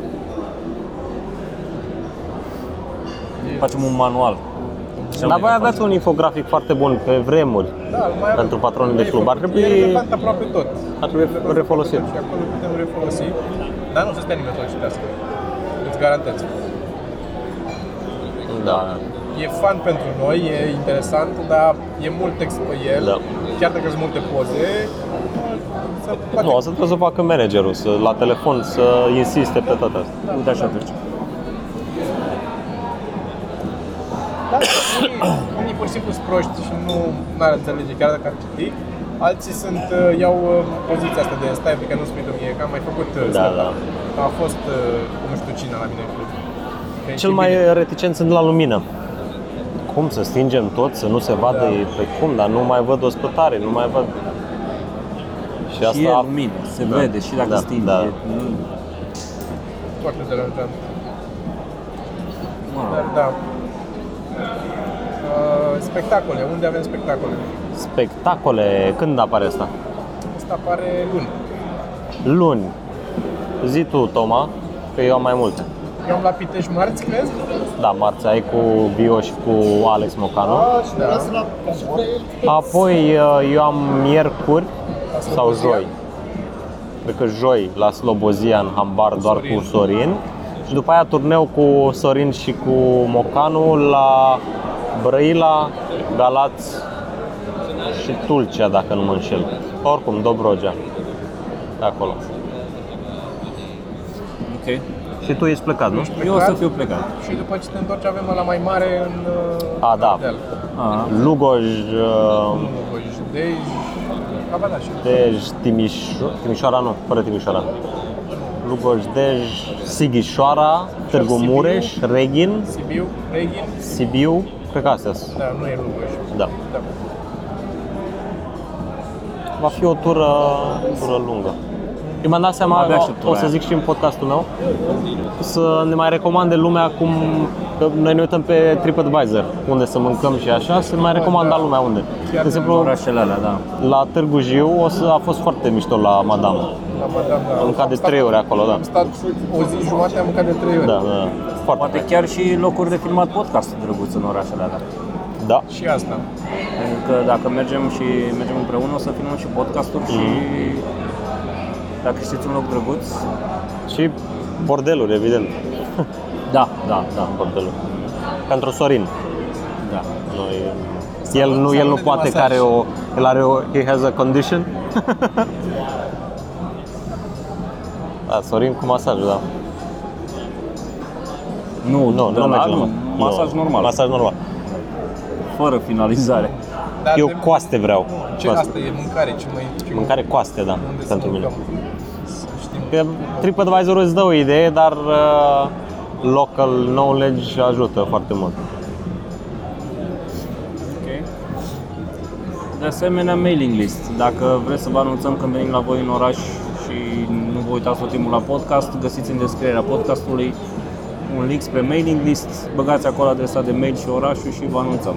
Facem un manual. Dar voi aveți un infografic foarte bun pe vremuri. Da, îl mai avem. Pentru patronii de E club. Ar făcut- trebui- E relevant aproape tot. ar trebui E relevant refolosit. aproape tot Și acolo putem refolosi. Dar nu o să stea nimeni să o citească. Îți garantez. Da. E fan pentru noi, e interesant, dar e mult text pe el. Da. Chiar dacă sunt multe poze, să poate Nu, asta trebuie să facă managerul, să, la telefon să insiste pe toate astea. Uite așa trece. Unii, unii pur și simplu sunt proști și nu ar înțelege chiar dacă ar citi. Alții sunt, uh, iau uh, poziția asta de stai un pic, că nu spui tu mie, că am mai făcut uh, Da, stand-up. da. A fost uh, cu nu știu cine la mine în club. Că e Cel și mai bine. reticent sunt la lumină. Cum să stingem tot, să nu se vadă Da. da. pe cum, dar nu mai văd ospătare, nu mai văd. Și Și e asta lumină, se Da. vede și dacă Da, stingi. da. e- nu- Foarte deranjant. Mă rog. Dar da. Uh, spectacole, unde avem spectacole? Spectacole, când apare asta? Asta apare luni. Luni. Zi tu, Toma, că eu am mai multe. Eu am la Piteș marți, crezi? Da, marți ai cu Bio și cu Alex Mocanu. Da. Apoi uh, eu am miercuri sau joi. Cred că joi la Slobozia în Hambar doar Sorin. cu Sorin. Și după aia turneu cu Sorin și cu Mocanu la Brăila, Galați și Tulcea, dacă nu mă înșel. Oricum, Dobrogea. De acolo. Ok. Și tu ești plecat, nu? Eu o să fiu plecat. Și după ce te întorci avem la mai mare în uh, A, da. Ardeal. Ah, Lugoj, uh, Dej, Dej, Aba da, și Dej, Timișo- Timișoara, nu, fără Timișoara. Lugoj, Dej, Sighișoara, Târgu Sibiu. Mureș, Reghin, Sibiu, Reghin, Sibiu, cred că astea sunt. da, nu e Lugoj. Da. Da. Va fi o tură, tură lungă. Eu mi-am dat seama, Abia aștept o tura să aia. zic și în podcastul meu, să ne mai recomande lumea cum, că noi ne uităm pe TripAdvisor, unde să mâncăm și așa, să ne mai recomanda da. lumea unde. De exemplu, orașele alea, da. la Târgu Jiu o să, a fost foarte mișto la Madame. La Madame, da. Am mâncat de stat- 3 ori acolo, da. Am stat o zi jumate, am mâncat de 3 ori. Da, da, da. Foarte Poate fain. chiar și locuri de filmat podcast drăguț în orașele alea. Da. Și asta. Pentru că dacă mergem și mergem împreună, o să filmăm și podcasturi și dacă știți un loc drăguț, Și bordeluri, evident. da, da, da, Bordeluri. Pentru Sorin. da. Noi, el nu, el nu salone de poate, masaj. care o, el are o, he has a condition. <laughs> da, Sorin cu masaj, da. Nu, Nu, de nu la merge la nu, ma- masaj nu, normal, Masaj normal. fără finalizare. Dar Eu de- coaste vreau. Ce Coaste. asta e mâncare, ce mai... Ce Mâncare coaste, da, unde să pentru mine. mâncăm? Să știm. Că TripAdvisor îți dă o idee, dar uh, local knowledge ajută foarte mult. Ok. De asemenea, mailing list. Dacă vreți să vă anunțăm când venim la voi în oraș și nu vă uitați tot timpul la podcast, găsiți în descrierea podcastului un link spre mailing list, băgați acolo adresa de mail și orașul și vă anunțăm.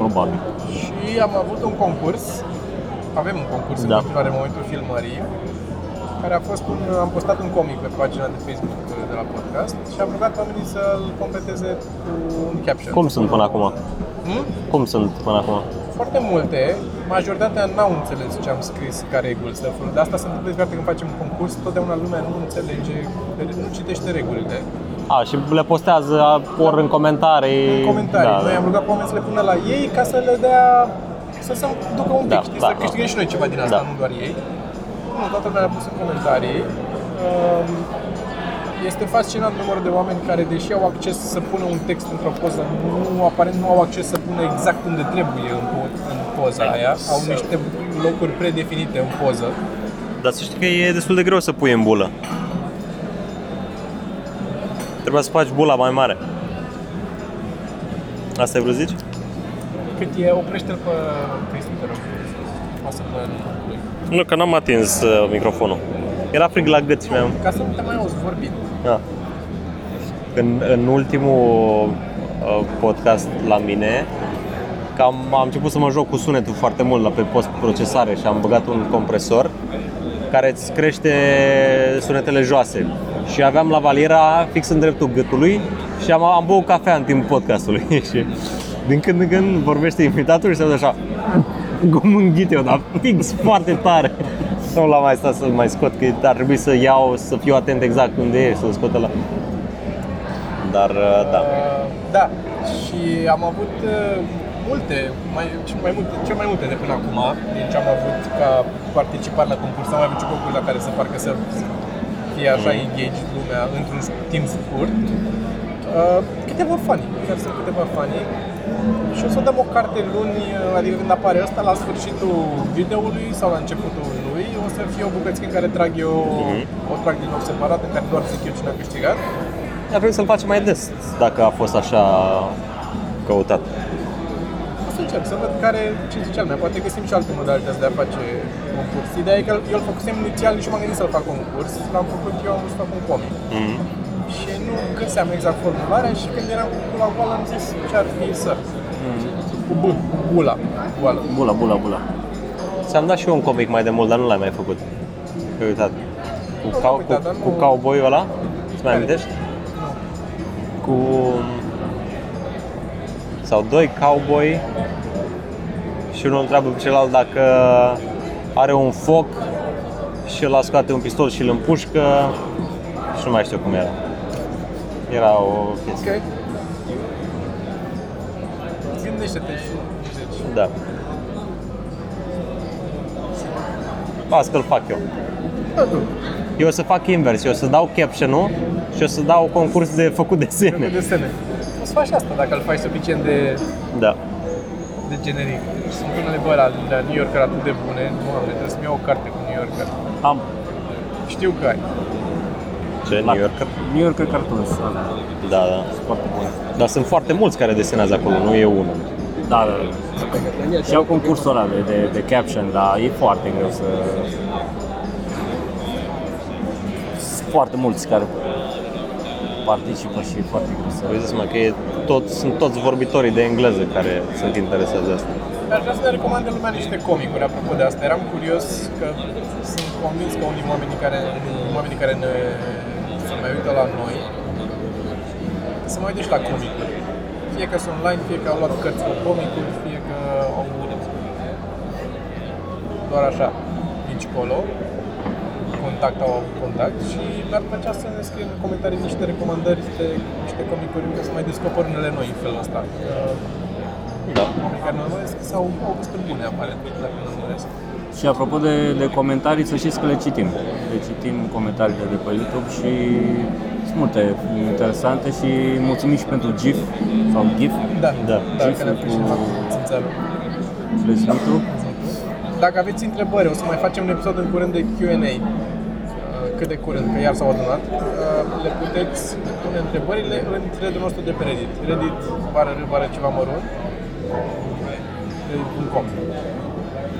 Probabil. Și am avut un concurs, avem un concurs în Da. continuare în momentul filmării, care a fost un, am postat un comic pe pagina de Facebook de la podcast și am rugat oamenii să-l completeze cu un caption. Cum sunt până acum? Hmm? Cum sunt până acum? Foarte multe, majoritatea n-au înțeles ce am scris ca reguli să fără. De asta se întâmplă de fiecare dată când facem un concurs, totdeauna lumea nu înțelege, nu citește regulile. A, și le postează ori în comentarii. În comentarii. Da, Noi da. am rugat pe oameni să le pună la ei ca să le dea să se ducă un pic, Da, știi, da, să da. câștigăm și noi ceva din asta, Da. nu doar ei. Nu, toată lumea a pus în comentarii. Um, Este fascinant numărul de oameni care, deși au acces să pună un text într-o poză, nu aparent nu au acces să pună exact unde trebuie în, po- în poza aia. Au niște locuri predefinite în poză. Dar să știi că e destul de greu să pui în bulă. Trebuie să faci bula mai mare. Asta ai vrut zici? Cât e, oprește-l pe Cristi, te rog. Pasă pe lui. Nu, că n-am atins uh, microfonul. Era frig la gât și mi-am... Ca să nu te mai auzi vorbind. Da. În, în ultimul uh, podcast la mine, că am, am început să mă joc cu sunetul foarte mult la pe post-procesare și am băgat un compresor care îți crește sunetele joase. Și aveam lavaliera fix în dreptul gâtului și am, am băut cafea în timpul podcastului. <laughs> și din când în când vorbește invitatul și se aude așa <laughs> cum înghit eu, dar fix foarte tare. Nu l-am mai stat să-l mai scot, că ar trebui să iau, să fiu atent exact unde e, să-l scot la. Dar, uh, da. Uh, Da, și am avut uh, multe, mai, cel mai multe, cel mai multe de până acum, din ce am avut ca participant la concurs. Am mai avut și concurs la care să parcă să fie așa engage lumea într-un timp scurt. Uh, câteva funny, chiar sunt câteva funny. Și o să dăm o carte luni, uh, adică când apare ăsta, la sfârșitul videoului sau la începutul lui, o să fie o bucățică în care trag eu, o trag din nou separat, în care doar zic eu cine a câștigat. Ar trebui să-l facem mai des, dacă a fost așa căutat. O să încerc să văd care, ce zicea lumea, poate găsim și alte modalități de a face concurs. Ideea e că eu îl făcusem inițial, nici nu m-am gândit să-l fac concurs, l-am făcut eu, am vrut să fac un comic. Mhm. Și nu găseam exact formularea și când eram cu la goală am zis ce ar fi să. Cu B, cu bula. Goală. Bula, bula, bula. Ți-am dat și eu un comic mai de mult, dar nu l-ai mai făcut. Ai uitat. Cu, Nu cow, l-am uitat, dar cu, cu nu- cowboy-ul ăla? Îți mai amintești? Cu... Sau doi cowboy și unul întreabă pe celălalt dacă are un foc și el scoate un pistol și îl împușcă și nu mai știu cum era. Era o chestie. Ok. Gândește-te și zici. Da. Asta îl fac eu. Da, tu. Eu o să fac invers, eu o să dau caption-ul și o să dau concurs de făcut Cu desene. desene. O să faci asta dacă îl faci suficient de, Da. de generic. Sunt unele bă, la, la New Yorker atât de bune. Doamne, trebuie să-mi iau o carte cu New Yorker. Am Știu că ai. Ce, New Yorker? New Yorker Cartoons, alea, Da, da. foarte bune. Dar sunt foarte mulți care desenează acolo, nu e unul. Da, da. Și au concursul ăla de, de, de caption, dar e foarte greu să... Sunt foarte mulți care participă și e foarte greu să... Uite mă că e tot, sunt toți vorbitorii de engleză care sunt interesați de asta. Aș vrea să ne recomande lumea niște comicuri apropo de asta. Eram curios că sunt convins că unii oameni care, oamenii care ne, se mai uită la noi să mai uite și la comicuri. Fie că sunt online, fie că au luat cărți cu comicuri, fie că au doar așa, nici colo, contact au avut contact și mi-ar plăcea să ne scrie în comentarii niște recomandări de niște comicuri ca să mai descoper unele noi în felul ăsta. Că Da. oamenii care ne urmăresc sau au gusturi bune, aparent, dacă ne urmăresc. Și apropo de, de comentarii, să știți că le citim. Le citim comentariile de pe YouTube și sunt multe interesante și mulțumim și pentru GIF sau GIF, Da, Da. da GIF că ne-am pus și cu- cu țânțarul. Flezmitru. Dacă aveți întrebări, o să mai facem un episod în curând de Q&A. Uh, Cât de curând, că iar s-au adunat. Uh, Le puteți pune întrebările în thread-ul nostru de pe Reddit. Reddit bară râ, bară ceva mărunt. Reddit.com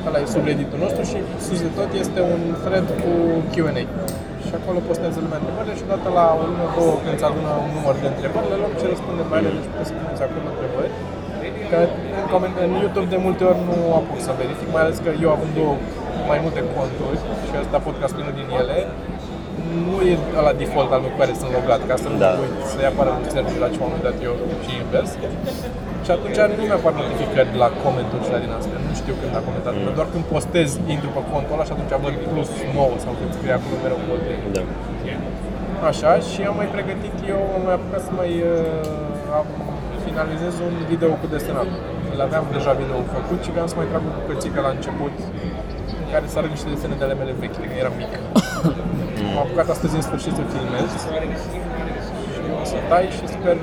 Ăla e subredditul nostru și sus de tot este un thread cu Q&A. Și acolo postează lumea întrebările și odată la o lună, două, când se adună un număr de întrebări, le luăm și răspundem mai ele, deci puteți să puneți acolo întrebări. Că în, coment- în YouTube de multe ori nu apuc să verific, mai ales că eu având două, mai multe conturi și asta podcastul unul din ele, nu e la default al meu cu care sunt logat, ca să nu Da. da. uit să-i apară un server la ce m-am uitat eu și invers. Și atunci nu mi-apar notificări la comenturi și la din astea. Nu știu când a comentat, mm. doar când postez, intru pe contul ăla și atunci văd plus 9 sau cât scrie acolo mereu cu Da. Așa, și am mai pregătit eu, am mai apucat să mai uh, am, finalizez un video cu desenat. Îl aveam deja video făcut și vreau să mai trag o bucățică la început în care să arăt niște desene de ale mele vechi, de când eram mic. am apucat astăzi în sfârșit să filmez și o să tai și sper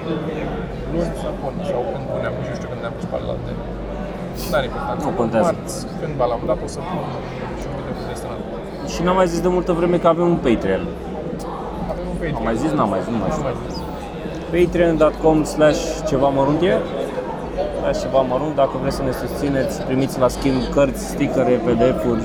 luni să pun sau când puneam, nu știu când ne-am pus pe alte. N-are importanță. Nu contează. Marți, cândva la un dat o să pun și un video cu desenat. Și n-am mai zis de multă vreme că avem un Patreon. Avem un Patreon. Am mai zis? N-am mai zis, nu mai Nu știu. mai zis. patreon.com slash ceva măruntie slash ceva mărunt, dacă vreți să ne susțineți, primiți la schimb cărți, stickere, PDF-uri,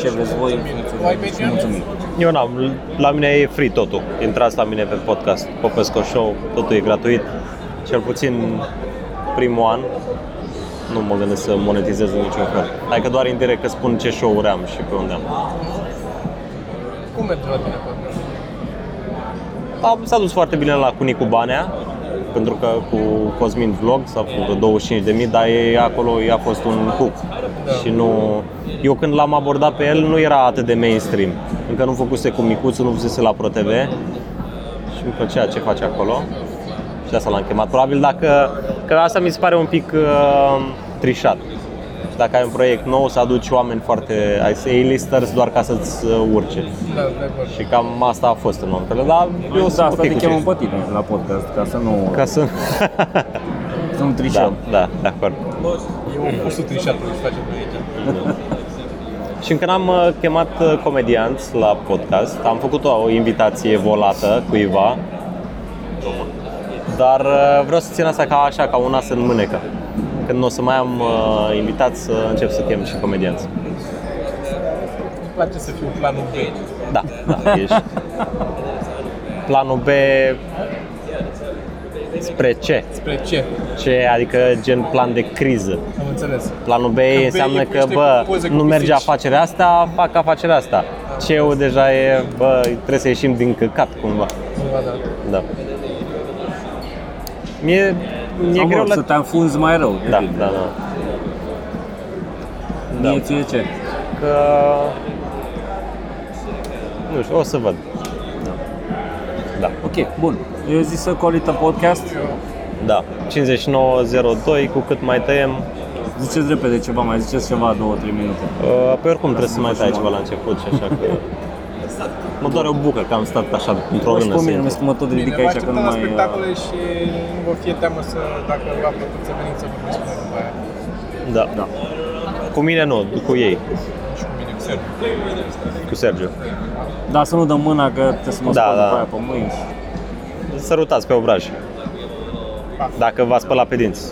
ce vreți voi în funcție Ai de și Patreon? mulțumim. Eu n-am, la mine e free totul. Intrați la mine pe podcast Popesco Show, totul e gratuit. Cel puțin primul an nu mă gândesc să monetizez în niciun fel. Adică doar indirect că spun ce show-uri am și pe unde am. Cum merge la tine, bă? Am s-a dus foarte bine la cu Nicu Banea, pentru că cu Cosmin Vlog s-a făcut 25.000, dar e acolo i-a fost un hook. Da. Și nu... Eu când l-am abordat pe el nu era atât de mainstream. Încă nu făcuse cu Micuțu, nu fusese la ProTV și îmi plăcea ce face acolo. Și asta l-am chemat. Probabil dacă... Că asta mi se pare un pic uh, trișat. Dacă ai un proiect nou, să aduci oameni foarte ai să A-listers doar ca să-ți uh, urce. Da, de acord. Și cam asta a fost în momentele, dar eu Da, sunt asta ok te cu chemăm chestia. pe tine la podcast, ca să nu, Ca să... <laughs> să nu da, trișăm. da, de acord. E opusul trișatului, își face pe aici. <laughs> Și încă n-am uh, chemat uh, comedianți la podcast, am făcut o invitație volată cuiva, dar uh, vreau să țin asta ca așa, ca un as în mânecă. Când o să mai am uh, invitați să încep să chem și comedianți. Îmi place să fiu planul B. Da, da, ești. Planul B Spre ce? Spre ce? Ce, adică gen plan de criză. Am înțeles. Planul B B înseamnă e că, crește bă, cu poze cu nu merge pisici. afacerea asta, fac afacerea asta. C-ul deja e, bă, trebuie să ieșim din căcat cumva. Cumva, da. Da. Mie, mi-e Sau, mă greu rog, la... să te înfunzi mai rău. Da, evident. da, da. Mie Da. ție ce? Că... Nu știu, o să văd. Da. Ok, bun. Eu zic să colită podcast. Da. 5902, cu cât mai tăiem. Ziceți repede ceva, mai ziceți ceva, 2-3 minute. Uh, Pe oricum trebuie să mai tai ceva la început și așa că... <laughs> Mă doare o bucă că am stat așa într-o Mă și lună pe mine, singur. mi mă tot ridic Bine, vă aici că așteptăm nu la mai... uh, spectacole și nu vă fie teamă să, dacă v-a plăcut să veniți să vorbesc cu noi după aia. Da. Da. Cu mine nu, cu ei, Și cu mine, cu Sergiu. cu Sergiu. Da, să nu dăm mâna că trebuie să mă Da, spăl da. după aia pe mâini. Sărutați pe obraj. Dacă v-ați spălat pe dinți.